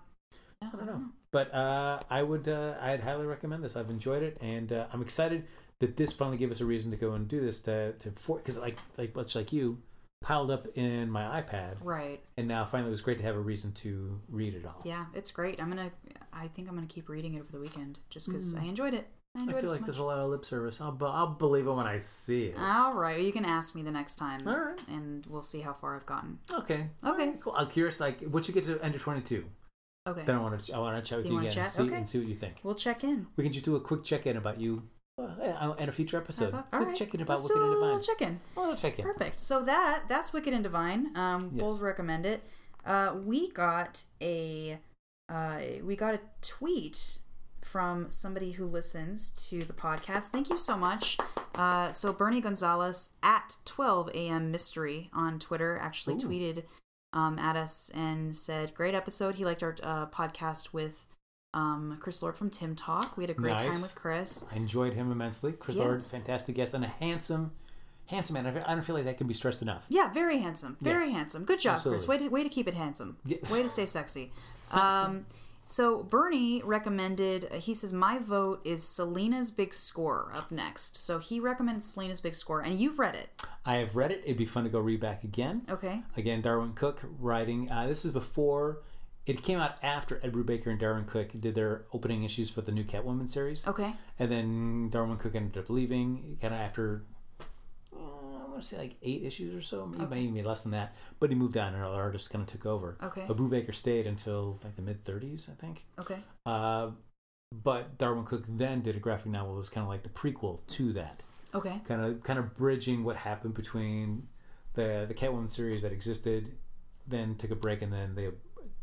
Yeah, I don't know. But uh, I would, uh, I'd highly recommend this. I've enjoyed it, and uh, I'm excited that this finally gave us a reason to go and do this to to for because like like much like you piled up in my iPad, Right. and now finally it was great to have a reason to read it all. Yeah, it's great. I'm gonna. I think I'm gonna keep reading it over the weekend just because I enjoyed it. I I feel like much. there's a lot of lip service. I'll, I'll believe it when I see it. All right, you can ask me the next time, All right. and we'll see how far I've gotten. Okay. Okay. Right, cool. I'm curious, like, once you get to end of 22, Okay, then I want to I want to chat with You you, again and see, Okay. and see what you think. we'll check in. We can just do a quick check in about you uh, in a future episode. All quick right, check in about let's Wicked and a Divine. little check in. Little check in. Perfect. So that that's Wicked and Divine. Um, Yes. both recommend it. Uh, we got a uh, we got a tweet from somebody who listens to the podcast. Thank you so much. Uh, so Bernie Gonzalez at 12 a.m. mystery on Twitter actually Ooh. tweeted um, at us and said, "Great episode. He liked our uh, podcast with." Um, Chris Lord from Timm Talk. We had a great time with Chris. I enjoyed him immensely. Chris Lord, fantastic guest and a handsome, handsome man. I don't feel like that can be stressed enough. Yeah, very handsome. Very Yes. handsome. Good job, Chris. Way to way to keep it handsome. Yeah. Way to stay sexy. Um, so Bernie recommended. He says my vote is Selina's Big Score up next. So he recommended Selina's Big Score, and you've read it. I have read it. It'd be fun to go read back again. Okay. Again, Darwin Cooke writing. Uh, this is before. It came out after Ed Brubaker and Darwin Cooke did their opening issues for the new Catwoman series. Okay. And then Darwin Cooke ended up leaving, kind of after, uh, want to say like eight issues or so, maybe maybe less than that. But he moved on, and other artist kind of took over. Okay. But Brubaker stayed until like the mid 30s, I think. Okay. Uh, but Darwin Cooke then did a graphic novel that was kind of like the prequel to that, Okay. kind of kind of bridging what happened between the the Catwoman series that existed, then took a break, and then the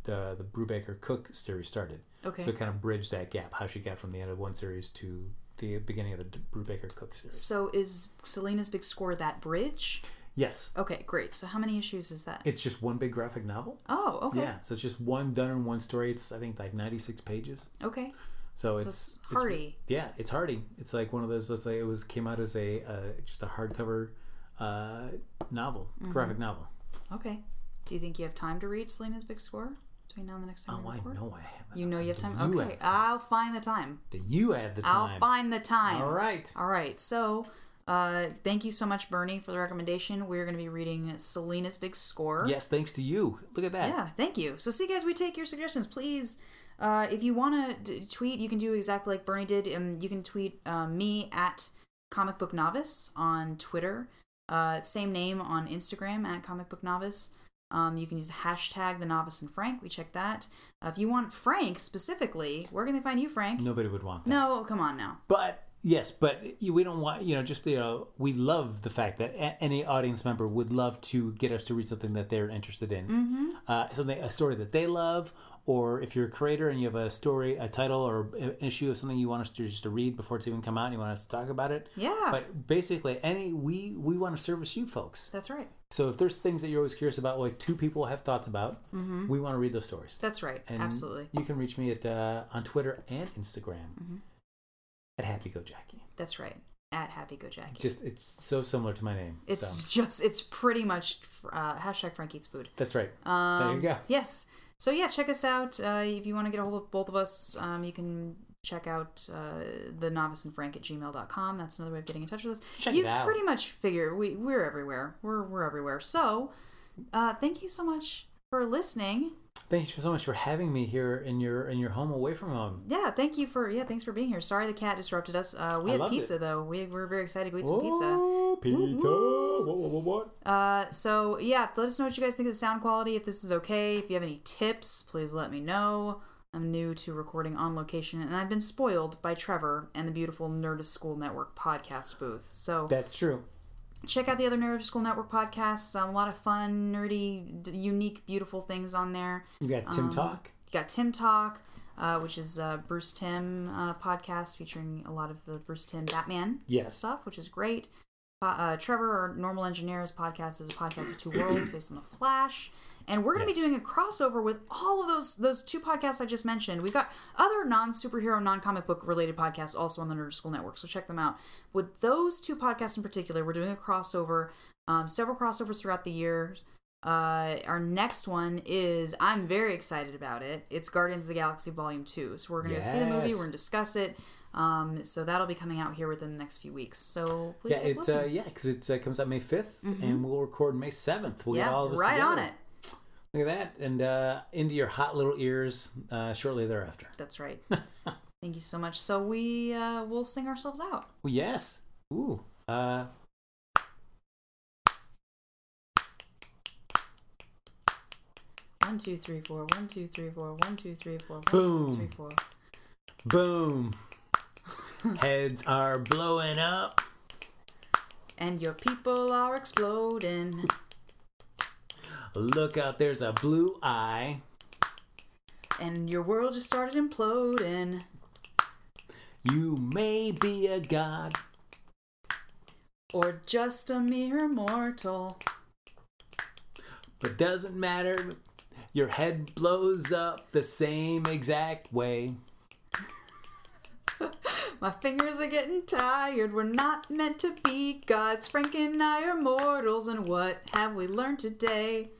the the Brubaker Cooke series started. Okay. So it kind of bridged that gap, how she got from the end of one series to the beginning of the Brubaker Cooke series. So is Selina's Big Score that bridge? Yes, Okay, great. So how many issues is that? it's just one big graphic novel. oh, okay. Yeah, so it's just one done in one story. It's I think like ninety six pages. Okay. So it's, it's hardy. yeah, it's hardy. It's like one of those. Let's say it was came out as a uh, just a hardcover uh, novel, Mm-hmm. graphic novel. Okay. Do you think you have time to read Selena's Big Score between now and the next time Oh, I record? know I have. You know you have time. You okay, have time. I'll find the time. Do you have the time? I'll find the time. All right. All right. So, uh, thank you so much, Bernie, for the recommendation. We're going to be reading Selina's Big Score. Yes, thanks to you. Look at that. Yeah, thank you. So, see, guys, we take your suggestions. Please, uh, if you want to d- tweet, you can do exactly like Bernie did. Um, you can tweet uh, me at Comic Book Novice on Twitter. Uh, same name on Instagram at Comic Book Novice. Um, you can use the hashtag the novice and Frank. We check that. Uh, if you want Frank specifically, where can they find you, Frank? Nobody would want that. No, come on now. But yes, but we don't want you know just you know we love the fact that a- any audience member would love to get us to read something that they're interested in, mm-hmm. uh, something a story that they love, or if you're a creator and you have a story, a title, or an issue of something you want us to just to read before it's even come out, and you want us to talk about it. Yeah. But basically, any we we want to service you folks. That's right. So if there's things that you're always curious about, like two people have thoughts about, we want to read those stories. Mm-hmm. That's right. And Absolutely. You can reach me at uh, on Twitter and Instagram Mm-hmm. At Happy Go Jackie. That's right. At Happy Go Jackie. Just it's so similar to my name. It's so. just, it's pretty much uh, hashtag Frank Eats Food. That's right. Um, there you go. Yes. So yeah, check us out. Uh, if you want to get a hold of both of us, um, you can check out uh, the novice and frank at gmail.com. That's another way of getting in touch with us. Check you it out. pretty much figure we, we're everywhere. We're, we're everywhere. So uh, thank you so much for listening. Thanks so much for having me here in your in your home away from home. Yeah, thank you for yeah, thanks for being here. Sorry the cat disrupted us. Uh, we I had pizza it. though. We we're very excited to eat some pizza. Oh, pizza. What, what, what, what? Uh, so yeah, let us know what you guys think of the sound quality. If this is okay, if you have any tips, please let me know. I'm new to recording on location, and I've been spoiled by Trevor and the beautiful Nerdist School Network podcast booth. So That's true. Check out the other School Network podcasts. Um, a lot of fun, nerdy, d- unique, beautiful things on there. You got Tim Um, Talk. You got Timm Talk, uh, which is uh, Bruce Timm uh, podcast featuring a lot of the Bruce Timm Batman Yes. stuff, which is great. Uh, uh, Trevor, our Normal Engineers podcast, is a podcast of two worlds based on the Flash, and we're going to be doing a crossover with all of those those two podcasts I just mentioned. We've got other non superhero, non comic book related podcasts also on the Nerd School Network, so check them out. With those two podcasts in particular, we're doing a crossover, um, several crossovers throughout the year. Uh, our next one is I'm very excited about it. It's Guardians of the Galaxy Volume Two. So we're gonna go see the movie. We're gonna discuss it. Um, so that'll be coming out here within the next few weeks. So please Yeah, take listen. uh, yeah, because it uh, comes out May 5th and we'll record May seventh. We'll yeah, get all of us right on together. it. Look at that, and uh, into your hot little ears uh, shortly thereafter. That's right. Thank you so much. So we uh, will sing ourselves out. Well, yes. Ooh. Uh, One, two, three, four. One, two, three, four. One, two, three, four. One, Boom. three, four. boom. Heads are blowing up. And your people are exploding. Look out, there's a blue eye. And your world just started imploding. You may be a god. Or just a mere mortal. But doesn't matter. Your head blows up the same exact way. My fingers are getting tired. We're not meant to be gods. Frank and I are mortals, and what have we learned today?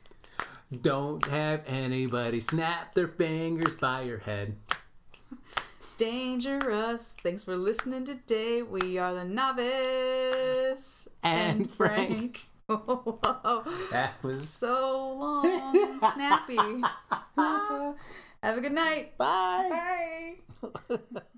Don't have anybody snap their fingers by your head. It's dangerous. Thanks for listening today. We are the novice And Frank. Whoa, That was so long and snappy. Have a good night. bye. Bye.